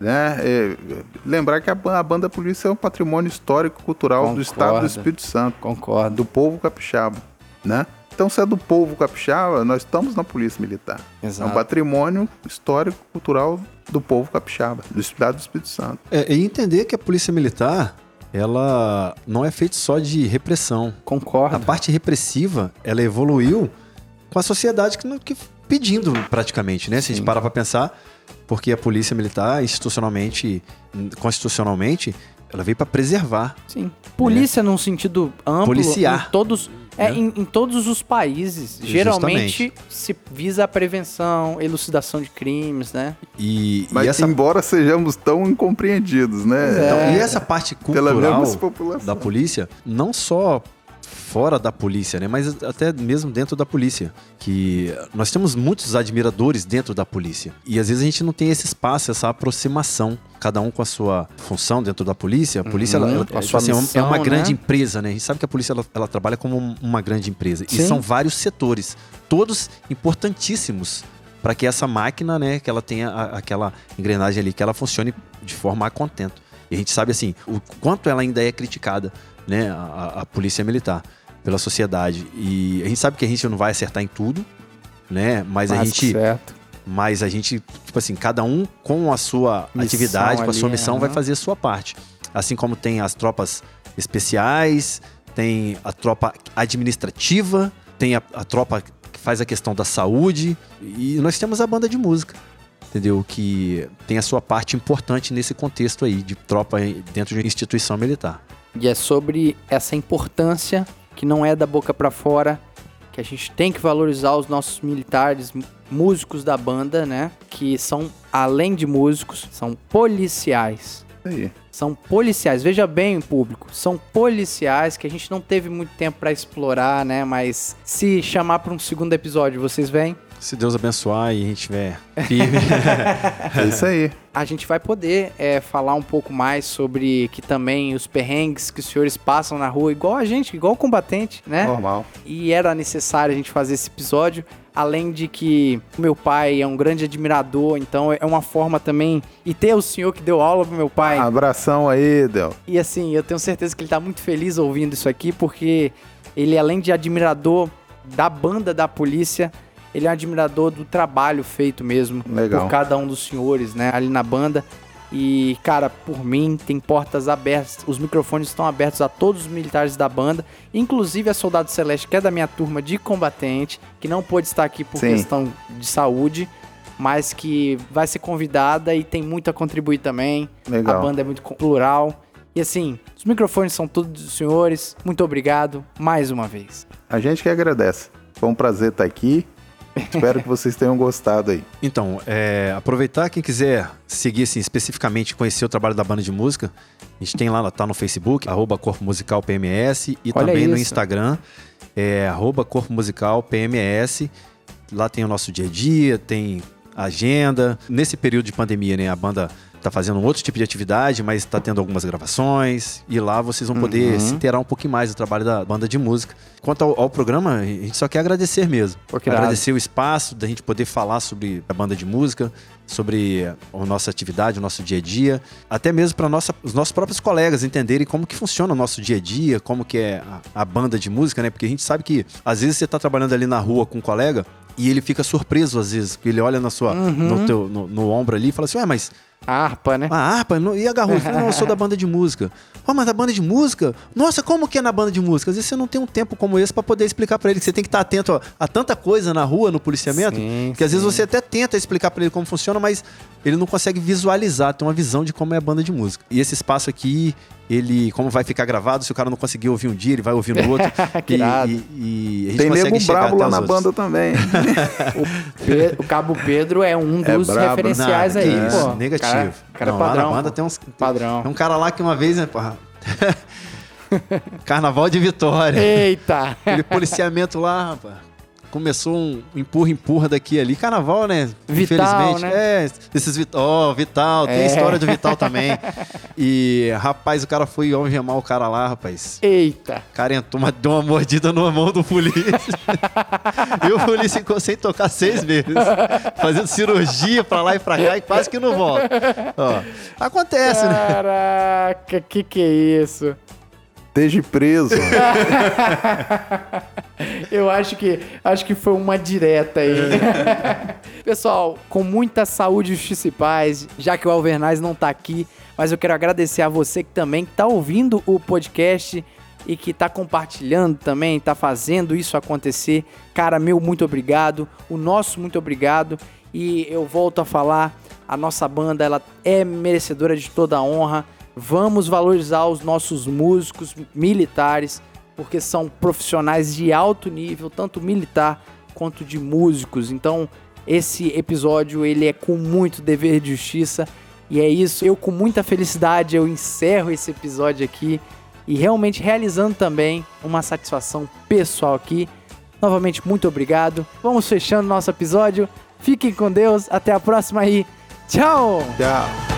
Né? É, lembrar que a, a banda Polícia é um patrimônio histórico cultural do estado Concordo. do Espírito Santo, Concordo. do povo capixaba, né? Então, se é do povo capixaba, nós estamos na Polícia Militar. É Exato. um patrimônio histórico cultural do povo capixaba, do estado do Espírito Santo. É, e entender que a polícia militar, ela não é feita só de repressão. A Concordo. parte repressiva, ela evoluiu com a sociedade que, não- que pedindo praticamente, né? Se a gente parar pra pensar, porque a polícia militar, institucionalmente, constitucionalmente, ela veio pra preservar. Sim. Polícia num sentido amplo. Policiar. Em todos, é, Né? em, em todos os países. Geralmente se visa a prevenção, elucidação de crimes, né? E, Mas e essa, embora sejamos tão incompreendidos, né? então, É. e essa parte cultural da polícia, não só fora da polícia, né? Mas até mesmo dentro da polícia. Que nós temos muitos admiradores dentro da polícia. E às vezes a gente não tem esse espaço, essa aproximação. Cada um com a sua função dentro da polícia. A polícia, ela, ela, com a tipo assim, é uma- é missão, uma grande né? empresa, né? A gente sabe que a polícia, ela, ela trabalha como um- uma grande empresa. E Sim. são vários setores. Todos importantíssimos para que essa máquina, né? Que ela tenha a- aquela engrenagem ali, que ela funcione de forma a contento. E a gente sabe, assim, o quanto ela ainda é criticada, né? A, a- a polícia militar pela sociedade. E a gente sabe que a gente não vai acertar em tudo, né? Mas a Básico gente certo. mas a gente, tipo assim, cada um com a sua Missão atividade, com a sua missão, vai fazer a sua parte. Assim como tem as tropas especiais, tem a tropa administrativa, tem a, a tropa que faz a questão da saúde, e nós temos a banda de música. Entendeu? Que tem a sua parte importante nesse contexto aí de tropa dentro de instituição militar. E é sobre essa importância que não é da boca pra fora, que a gente tem que valorizar os nossos militares, músicos da banda, né? Que são, além de músicos, são policiais. Aí. São policiais, veja bem, público, são policiais que a gente não teve muito tempo pra explorar, né? Mas se chamar pra um segundo episódio, vocês vêm? Se Deus abençoar e a gente tiver firme. É isso aí. a gente vai poder é, falar um pouco mais sobre que também os perrengues que os senhores passam na rua, igual a gente, igual o combatente, né? Normal. E era necessário a gente fazer esse episódio. Além de que meu pai é um grande admirador, então é uma forma também. E ter o senhor que deu aula pro meu pai. Abração aí, Del. E assim, eu tenho certeza que ele tá muito feliz ouvindo isso aqui, porque ele, além de admirador da banda da polícia, ele é um admirador do trabalho feito mesmo Legal. por cada um dos senhores, né, ali na banda. E, cara, por mim, tem portas abertas, os microfones estão abertos a todos os militares da banda, inclusive a Soldado Celeste, que é da minha turma de combatente, que não pôde estar aqui por Sim. questão de saúde, mas que vai ser convidada e tem muito a contribuir também. Legal. A banda é muito plural. E assim, os microfones são todos dos senhores. Muito obrigado mais uma vez. A gente que agradece. Foi um prazer estar aqui. Espero que vocês tenham gostado aí. Então, é, aproveitar quem quiser seguir assim, especificamente conhecer o trabalho da banda de música, a gente tem lá, tá no Facebook, arroba Corpo Musical PMS, e Olha também no isso. Instagram, é, arroba Corpo Musical PMS. Lá tem o nosso dia a dia, tem agenda. Nesse período de pandemia, né, a banda tá fazendo um outro tipo de atividade, mas tá tendo algumas gravações. E lá vocês vão poder Uhum. se inteirar um pouquinho mais do trabalho da banda de música. Quanto ao, ao programa, a gente só quer agradecer mesmo. Pô, que irado. agradecer o espaço da gente poder falar sobre a banda de música, sobre a nossa atividade, o nosso dia a dia, até mesmo para os nossos próprios colegas entenderem como que funciona o nosso dia a dia, como que é a, a banda de música, né? Porque a gente sabe que às vezes você tá trabalhando ali na rua com um colega e ele fica surpreso às vezes, que ele olha na sua, Uhum. no, teu, no, no ombro ali e fala assim, ué, mas A harpa, né? a harpa não- e a garrufa? Não, eu sou da banda de música. Oh, mas da banda de música? Nossa, como que é na banda de música? Às vezes você não tem um tempo como esse pra poder explicar pra ele que você tem que estar atento a, a tanta coisa na rua, no policiamento, Sim, que às vezes sim. você até tenta explicar pra ele como funciona, mas ele não consegue visualizar, ter uma visão de como é a banda de música. E esse espaço aqui, ele, como vai ficar gravado, se o cara não conseguir ouvir um dia, ele vai ouvir no outro. Que e, e, e a gente Tem consegue nego brabo até lá os na outros. banda também. Pe- o Cabo Pedro é um É dos brabo, referenciais Não, aí, isso, pô. Negativo. Cara, cara não, é padrão. Lá na banda tem uns. Padrão. Tem um cara lá que uma vez, né, porra? Carnaval de Vitória. Eita! Aquele policiamento lá, rapaz. Começou um empurra-empurra daqui e ali. Carnaval, né? Vital, Infelizmente. né? É, esses Vital. Ó, Vital. Tem É. história do Vital também. E, rapaz, o cara foi algemar o cara lá, rapaz. Eita! O cara entrou, uma, deu uma mordida na mão do polícia. e o polícia ficou sem tocar seis meses. Fazendo cirurgia pra lá e pra cá e quase que não volta. Ó, acontece, né? Caraca, que que é isso? Esteja preso. Eu acho que acho que foi uma direta aí. Pessoal, com muita saúde, justiça e paz, já que o Alvernaz não tá aqui, mas eu quero agradecer a você que também tá ouvindo o podcast e que tá compartilhando também, tá fazendo isso acontecer. Cara, meu muito obrigado, o nosso muito obrigado. E eu volto a falar, a nossa banda ela é merecedora de toda a honra. Vamos valorizar os nossos músicos militares, porque são profissionais de alto nível, tanto militar quanto de músicos. Então, esse episódio ele é com muito dever de justiça e é isso. Eu com muita felicidade eu encerro esse episódio aqui e realmente realizando também uma satisfação pessoal aqui. Novamente muito obrigado. Vamos fechando nosso episódio. Fiquem com Deus. Até a próxima aí. Tchau. Tchau.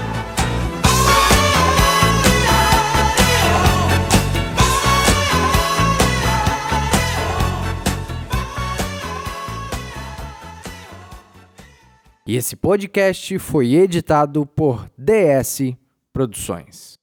E esse podcast foi editado por DS Produções.